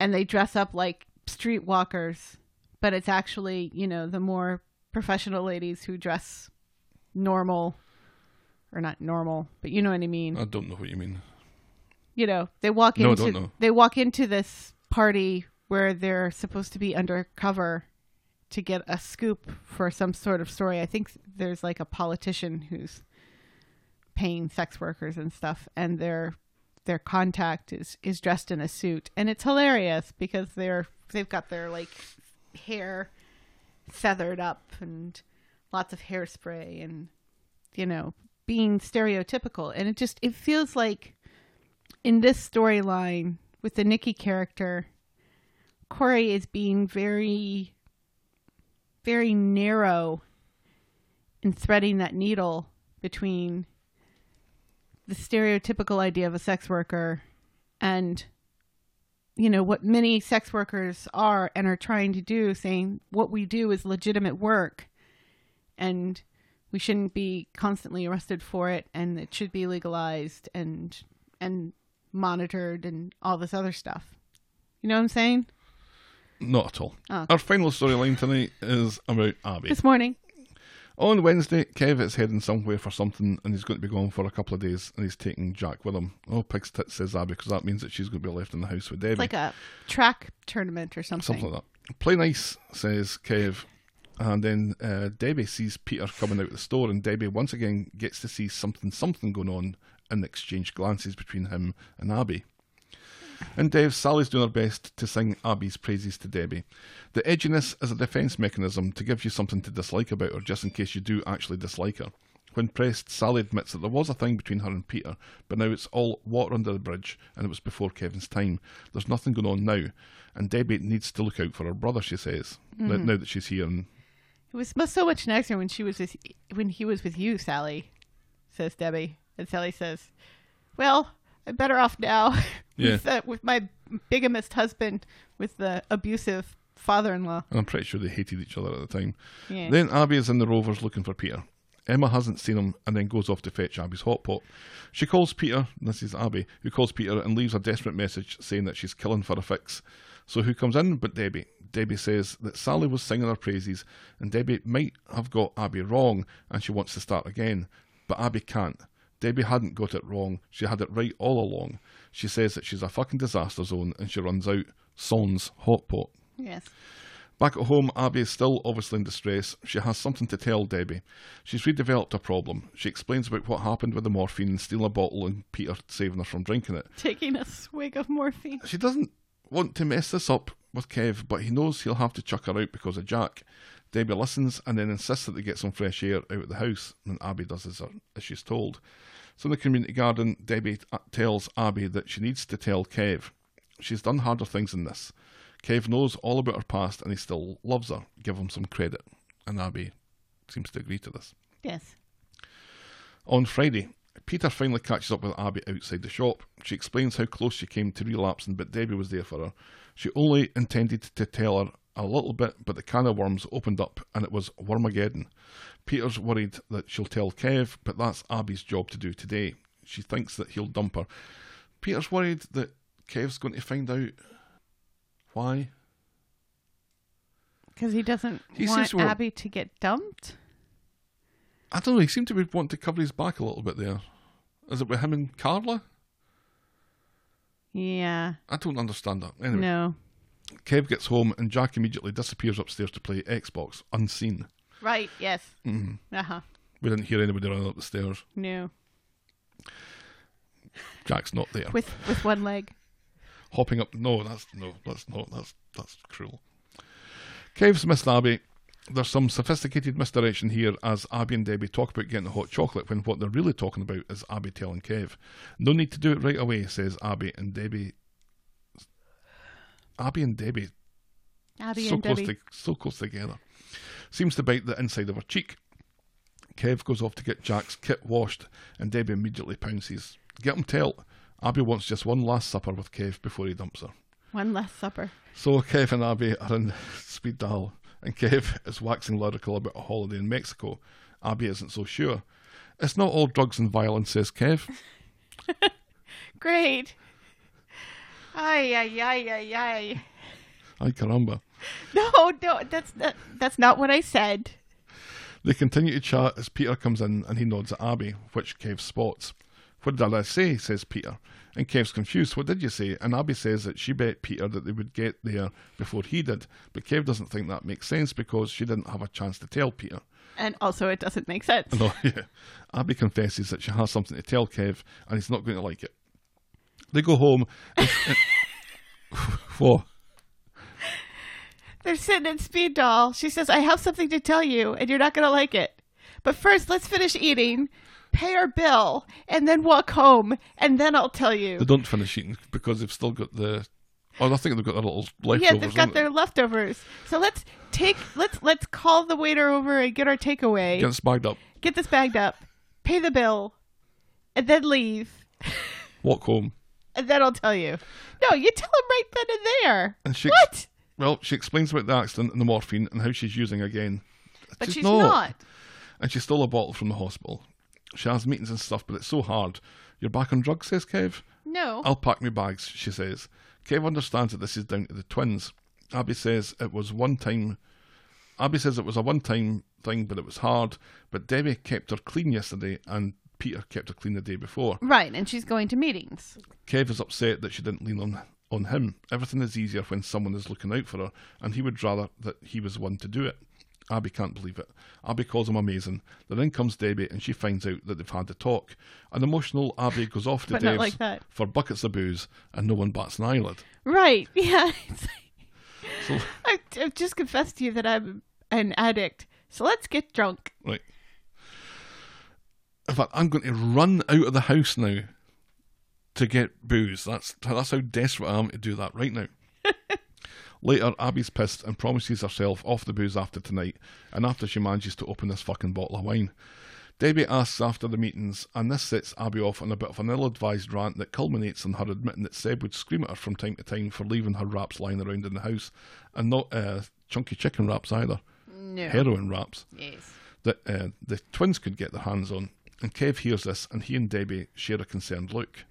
and they dress up like streetwalkers, but it's actually you know the more professional ladies who dress normal, or not normal, but you know what I mean. I don't know what you mean. you know, they walk No, into they walk into this party where they're supposed to be undercover to get a scoop for some sort of story. I think there's like a politician who's paying sex workers and stuff and their their contact is is dressed in a suit and it's hilarious because they're they've got their like hair feathered up and lots of hairspray and you know being stereotypical and it just it feels like in this storyline with the Nikki character, Corrie is being very, very narrow in threading that needle between the stereotypical idea of a sex worker and you know what many sex workers are and are trying to do saying what we do is legitimate work and we shouldn't be constantly arrested for it and it should be legalized and and monitored and all this other stuff. You know what i'm saying Not at all. Oh. Our final storyline tonight is about Abby. this morning On Wednesday, Kev is heading somewhere for something and he's going to be gone for a couple of days and he's taking Jack with him. Oh, pig's tit, says Abby, because that means that she's going to be left in the house with Debbie. it's like a track tournament or something, Something like that. Play nice, says Kev. And then uh, Debbie sees Peter coming out of the store, and Debbie once again gets to see something, something going on, and exchange glances between him and Abby. And Dev, Sally's doing her best to sing Abby's praises to Debbie. The edginess is a defence mechanism to give you something to dislike about her, just in case you do actually dislike her. When pressed, Sally admits that there was a thing between her and Peter, but now it's all water under the bridge, and it was before Kevin's time. There's nothing going on now, and Debbie needs to look out for her brother. She says, now- mm-hmm. now that she's here. And it was so much nicer when she was with when he was with you sally says debbie and sally says well i'm better off now [laughs] with, uh, with my bigamist husband with the abusive father-in-law and I'm pretty sure they hated each other at the time. Yeah. Then Abby is in the Rovers looking for Peter. Emma hasn't seen him and then goes off to fetch Abby's hot pot. She calls Peter, this is Abby, who calls Peter and leaves a desperate message saying that she's killing for a fix. So who comes in but Debbie? Debbie says that Sally was singing her praises and Debbie might have got Abby wrong and she wants to start again. But Abby can't. Debbie hadn't got it wrong. She had it right all along. She says that she's a fucking disaster zone and she runs out Son's hot pot. yes Back at home, Abby is still obviously in distress. She has something to tell Debbie. She's redeveloped a problem. She explains about what happened with the morphine and stealing a bottle and Peter saving her from drinking it. taking a swig of morphine She doesn't want to mess this up with Kev, but he knows he'll have to chuck her out because of Jack. Debbie listens and then insists that they get some fresh air out of the house, and Abby does as, her, as she's told. So in the community garden, Debbie uh, tells Abby that she needs to tell Kev. She's done harder things than this. Kev knows all about her past and he still loves her. Give him some credit. And Abby seems to agree to this. yes On Friday, Peter finally catches up with Abby outside the shop. She explains how close she came to relapsing, but Debbie was there for her. She only intended to tell her a little bit, but the can of worms opened up and it was Wormageddon. Peter's worried that she'll tell Kev, but that's Abby's job to do today. She thinks that he'll dump her. Peter's worried that Kev's going to find out why. because he doesn't He want abby to get dumped I don't know, he seemed to be wanting to cover his back a little bit there. Is it with him and Carla? yeah I don't understand that. Anyway. no Kev gets home and Jack immediately disappears upstairs to play Xbox, unseen. right yes Mm-hmm. uh-huh We didn't hear anybody running up the stairs. no Jack's not there. with with one leg Hopping up. No, that's no, that's not. That's that's cruel. Kev's missed Abby. There's some sophisticated misdirection here as Abby and Debbie talk about getting hot chocolate when what they're really talking about is Abby telling Kev. No need to do it right away, says Abby and Debbie. Abby and Debbie abby so and close debbie to, so close together. Seems to bite the inside of her cheek. Kev goes off to get Jack's kit washed, and Debbie immediately pounces. Get him tell. Abby wants just one last supper with Kev before he dumps her. one last supper So Kev and Abby are in Speed Daal, and Kev is waxing lyrical about a holiday in Mexico. Abby isn't so sure. It's not all drugs and violence, says Kev. [laughs] Great. Ay, ay, ay, ay, ay. Ay caramba. No, no, that's not, that's not what I said. They continue to chat as Peter comes in and he nods at Abby, which Kev spots. What did I say? says Peter. And Kev's confused. What did you say? And Abby says that she bet Peter that they would get there before he did. But Kev doesn't think that makes sense because she didn't have a chance to tell Peter. And also, it doesn't make sense. No, [laughs] oh, yeah. Abby confesses that she has something to tell Kev and he's not going to like it. They go home. and- and- [laughs] what? They're sitting in Speed Daal. She says, I have something to tell you, and you're not going to like it. But first, let's finish eating, pay our bill, and then walk home, and then I'll tell you. They don't finish eating because they've still got the. Oh, I think they've got their little leftovers. yeah, they've got their leftovers. So let's take let's let's call the waiter over and get our takeaway. Gets bagged up, Get this bagged up, pay the bill, and then leave. [laughs] walk home. And then I'll tell you. No, you tell him right then and there. And she- what? Well, she explains about the accident and the morphine and how she's using again. But she's not. And she stole a bottle from the hospital. She has meetings and stuff, but it's so hard. You're back on drugs, says Kev. No. I'll pack my bags, she says. Kev understands that this is down to the twins. Abby says it was one time. Abby says it was a one time thing, but it was hard. But Debbie kept her clean yesterday, and Peter kept her clean the day before. Right, and she's going to meetings. Kev is upset that she didn't lean on on him. Everything is easier when someone is looking out for her, and he would rather that he was the one to do it. Abby can't believe it. Abby calls him amazing. Then in comes Debbie, and she finds out that they've had a talk. An emotional Abby goes off to [laughs] Dev's like for buckets of booze, and no one bats an eyelid. Right. [laughs] Yeah. So, [laughs] I've, I've just confessed to you that I'm an addict. So let's get drunk. right. In fact, I'm going to run out of the house now to get booze. That's that's how desperate I am to do that right now. [laughs] Later, Abby's pissed and promises herself off the booze after tonight, and after she manages to open this fucking bottle of wine. Debbie asks after the meetings, and this sets Abby off on a bit of an ill advised rant that culminates in her admitting that Seb would scream at her from time to time for leaving her wraps lying around in the house, and not uh, chunky chicken wraps either, No. heroin wraps Yes. that uh, the twins could get their hands on. And Kev hears this, and he and Debbie share a concerned look.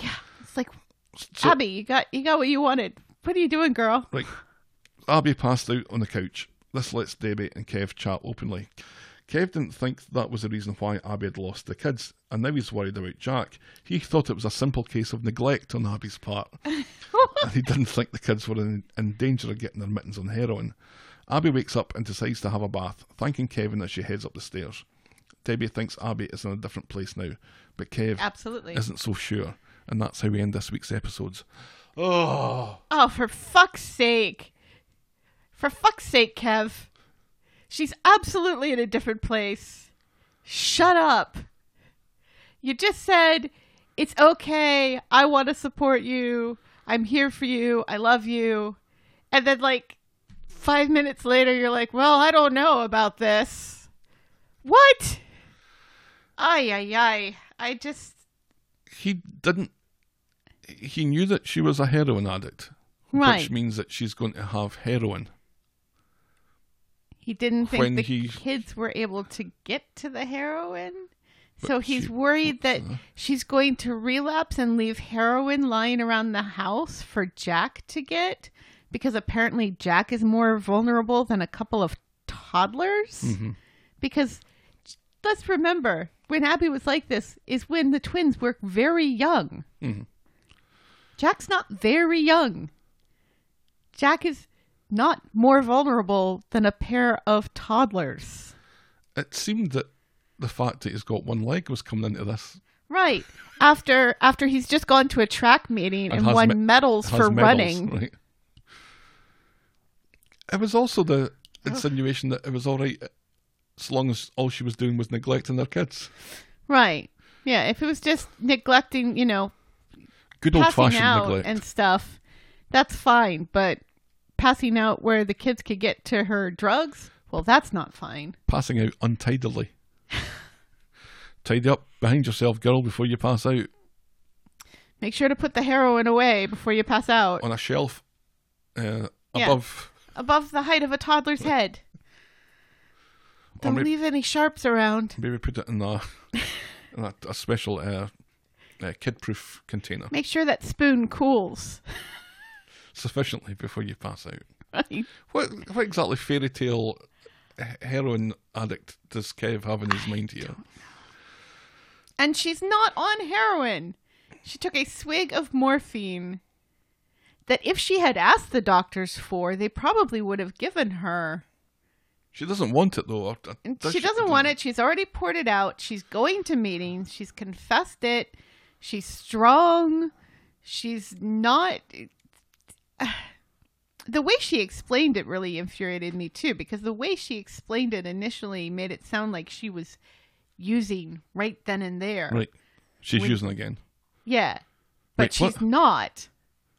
Yeah, it's like, So- Abby, you got you got what you wanted. What are you doing, girl? Right. Abby passed out on the couch. This lets Debbie and Kev chat openly. Kev didn't think that was the reason why Abby had lost the kids, and now he's worried about Jack. He thought it was a simple case of neglect on Abby's part, [laughs] and he didn't think the kids were in, in danger of getting their mittens on heroin. Abby wakes up and decides to have a bath, thanking Kevin as she heads up the stairs. Debbie thinks Abby is in a different place now, but Kev Absolutely. isn't so sure, and that's how we end this week's episodes. Oh, Oh, for fuck's sake. For fuck's sake, Kev. She's absolutely in a different place. Shut up. You just said, it's okay. I want to support you. I'm here for you. I love you. And then, like, five minutes later, you're like, well, I don't know about this. What? Ay, ay, ay. I just. he didn't. He knew that she was a heroin addict, which means that she's going to have heroin. He didn't think When the he- kids were able to get to the heroin. But So he's she- worried that she's going to relapse and leave heroin lying around the house for Jack to get because apparently Jack is more vulnerable than a couple of toddlers. Mm-hmm. Because let's remember, when Abby was like this, is when the twins were very young. Mm-hmm. Jack's not very young. Jack is not more vulnerable than a pair of toddlers. It seemed that the fact that he's got one leg was coming into this. Right. After after he's just gone to a track meeting and, has won me- medals for medals, running. Right. It was also the insinuation that it was all right as long as all she was doing was neglecting their kids. Right. Yeah, if it was just neglecting, you know, Good old fashioned neglect. and stuff, that's fine, but passing out where the kids could get to her drugs, well, that's not fine. Passing out untidily. [laughs] Tidy up behind yourself, girl, before you pass out. Make sure to put the heroin away before you pass out. On a shelf uh, Yeah. above Above the height of a toddler's [laughs] head. Don't maybe, leave any sharps around. maybe put it in a, in a, a special uh, uh, kid-proof container Make sure that spoon cools. sufficiently before you pass out. Right. What what exactly fairy tale he- heroin addict does Kev have in his mind here? And she's not on heroin. She took a swig of morphine that if she had asked the doctors for, they probably would have given her. She doesn't want it though. or- or And does she doesn't want it. She's already poured it out. She's going to meetings. She's confessed it. She's strong. She's not. [sighs] The way she explained it really infuriated me too, because the way she explained it initially made it sound like she was using right then and there. Right. She's using again. Yeah. But Wait, she's what? not.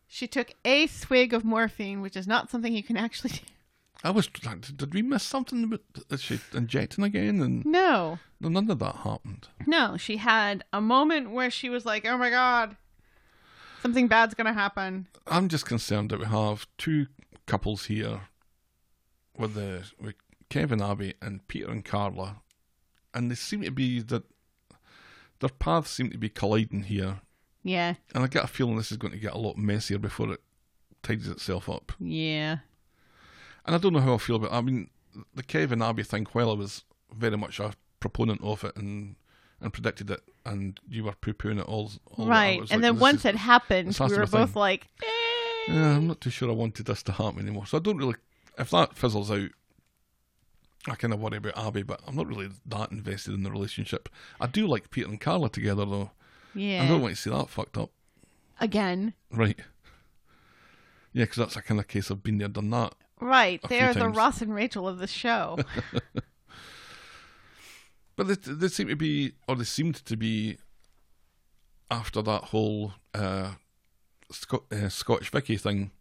She took a swig of morphine, which is not something you can actually [laughs] do. I was. Like, did we miss something? Is she injecting again? And No. no, none of that happened. No, she had a moment where she was like, "Oh my god, something bad's gonna happen." I'm just concerned that we have two couples here with the with Kevin Abby and Peter and Carla, and they seem to be that their paths seem to be colliding here, Yeah, and I get a feeling this is going to get a lot messier before it tidies itself up. yeah, And I don't know how I feel about. I mean, the Kevin Abby thing. While I was very much a proponent of it and and predicted it, and you were poo pooing it all, all the way, I right. And like, then once is- it happened, we were both thing. like, eh. Yeah, I'm not too sure I wanted this to happen anymore. So I don't really. If that fizzles out, I kind of worry about Abby, but I'm not really that invested in the relationship. I do like Peter and Carla together, though. "Yeah." I don't want to see that fucked up. Again, Right. Yeah, because that's a kind of case of been there, done that. Right? They are the. Ross and Rachel of the show. [laughs] But they, they seem to be, or they seemed to be, after that whole uh, Scot- uh, Scottish Vicky thing.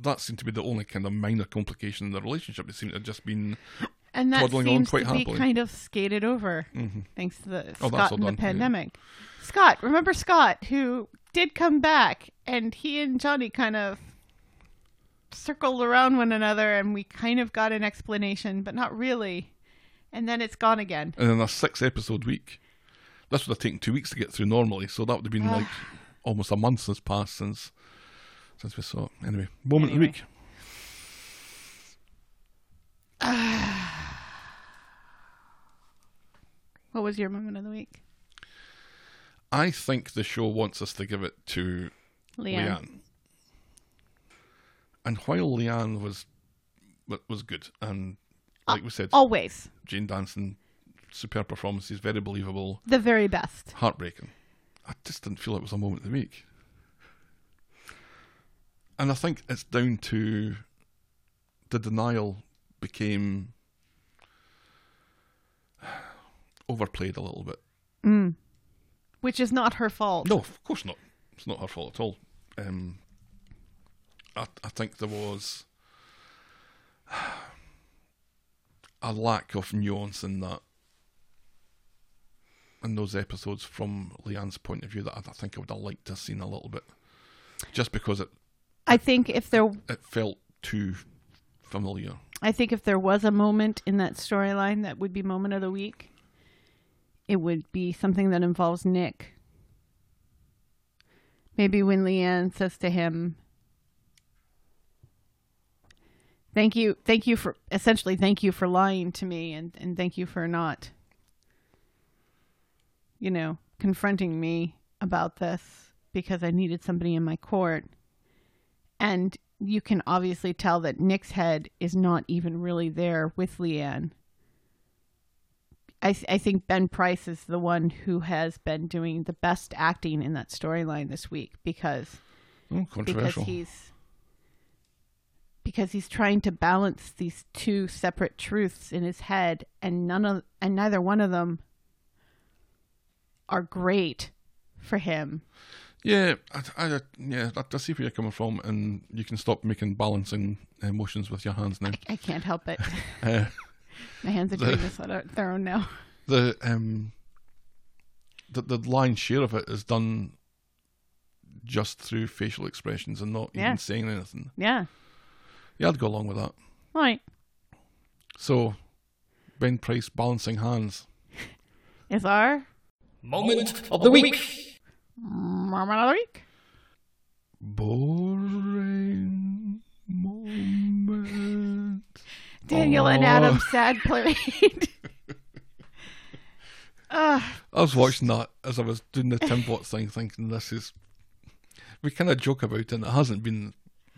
That seemed to be the only kind of minor complication in the relationship. It seemed to have just been and that Toddling on seems quite to be happily. kind of skated over Mhm. thanks to the Oh, Scott and the done, yeah. pandemic. Scott, remember Scott who did come back, and he and Johnny kind of circled around one another, and we kind of got an explanation, but not really. And then it's gone again. and in a six episode week. This would have taken two weeks to get through normally, so that would have been like ah. almost a month has passed since since we saw it. Anyway, moment Anyway. of the week. [sighs] What was your moment of the week, I think the show wants us to give it to Leanne? Leanne. And while Leanne was was good, and like we said, Always Jane Danson, superb performances, very believable, the very best. heartbreaking. I just didn't feel it was a moment of the week. And I think it's down to the denial became [sighs] overplayed a little bit. Which is not her fault. No, of course not. It's not her fault at all. Um, I, I think there was a lack of nuance in that, in those episodes from Leanne's point of view that I, I think I would have liked to have seen a little bit, just because it I think if there it felt too familiar. I think if there was a moment in that storyline that would be moment of the week, it would be something that involves Nick. Maybe when Leanne says to him, "Thank you, thank you for essentially thank you for lying to me, and and thank you for not, you know, confronting me about this because I needed somebody in my court." And you can obviously tell that Nick's head is not even really there with Leanne. I, th- I think Ben Price is the one who has been doing the best acting in that storyline this week because Oh, because he's because he's trying to balance these two separate truths in his head and none of and neither one of them are great for him. Yeah, I, I, yeah, I, I see where you're coming from, and you can stop making balancing motions with your hands now. I can't help it. [laughs] [laughs] Uh, My hands are doing this on their own now. the um the the lion's share of it is done just through facial expressions and not Yeah. even saying anything. Yeah. Yeah, I'd go along with that. Right. So, Ben Price balancing hands. Is our Moment of the week. moment of the week? Boring moment. Daniel and oh. Adam sad [laughs] parade. Ugh. I was watching that as I was doing the Tim Bot thing, thinking this is. We kind of joke about it, and it hasn't been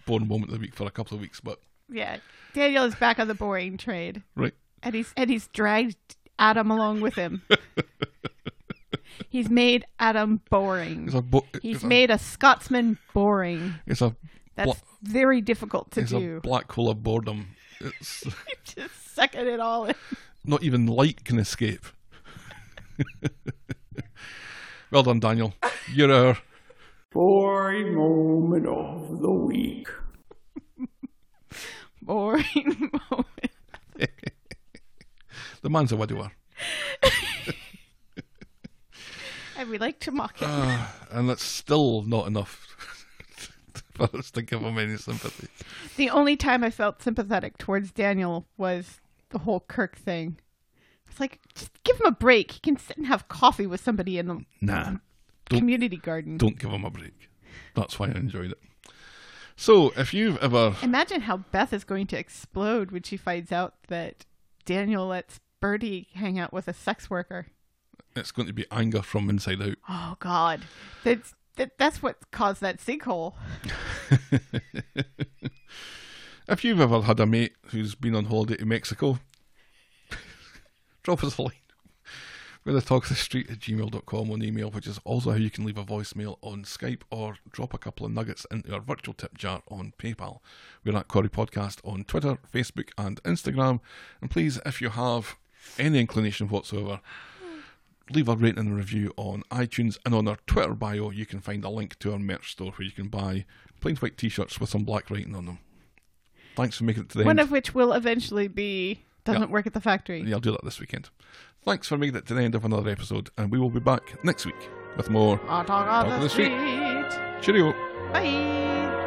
boring moment of the week for a couple of weeks, but yeah, Daniel is back on the boring trade, right. and he's and he's dragged Adam along with him. [laughs] he's made Adam boring. Bo- He's it's a- made a Scotsman boring. It's a That's bla- very difficult to it's do. a black hole of boredom. It's [laughs] Just sucking it all in. not even light can escape. [laughs] well done, Daniel. You're our Boring moment of the week. [laughs] Boring moment. [laughs] the man's a widower, [laughs] And we like to mock him. Ah, and that's still not enough for us to give him any sympathy. the only time I felt sympathetic towards Daniel was the whole Kirk thing. It's like, just give him a break. He can sit and have coffee with somebody in the Nah, Don't- community garden. don't give him a break. That's why I enjoyed it. So, if you've ever Imagine how Beth is going to explode when she finds out that Daniel lets Bertie hang out with a sex worker. it's going to be anger from inside out. Oh God, that's that, that's what caused that sinkhole. [laughs] If you've ever had a mate who's been on holiday to Mexico, [laughs] drop us a line. We're the talk of the street at gmail.com on email, which is also how you can leave a voicemail on Skype or drop a couple of nuggets into our virtual tip jar on PayPal. We're at Corrie Podcast on Twitter, Facebook, and Instagram. And please, if you have any inclination whatsoever, leave a rating and review on iTunes and on our Twitter bio you can find a link to our merch store where you can buy plain white t-shirts with some black writing on them. Thanks for making it to the One end. of which will eventually be doesn't Yeah. work at the factory. Yeah, I'll do that this weekend. Thanks for making it to the end of another episode, and we will be back next week with more. I'll talk on Talk the, on the street. street. Cheerio. Bye.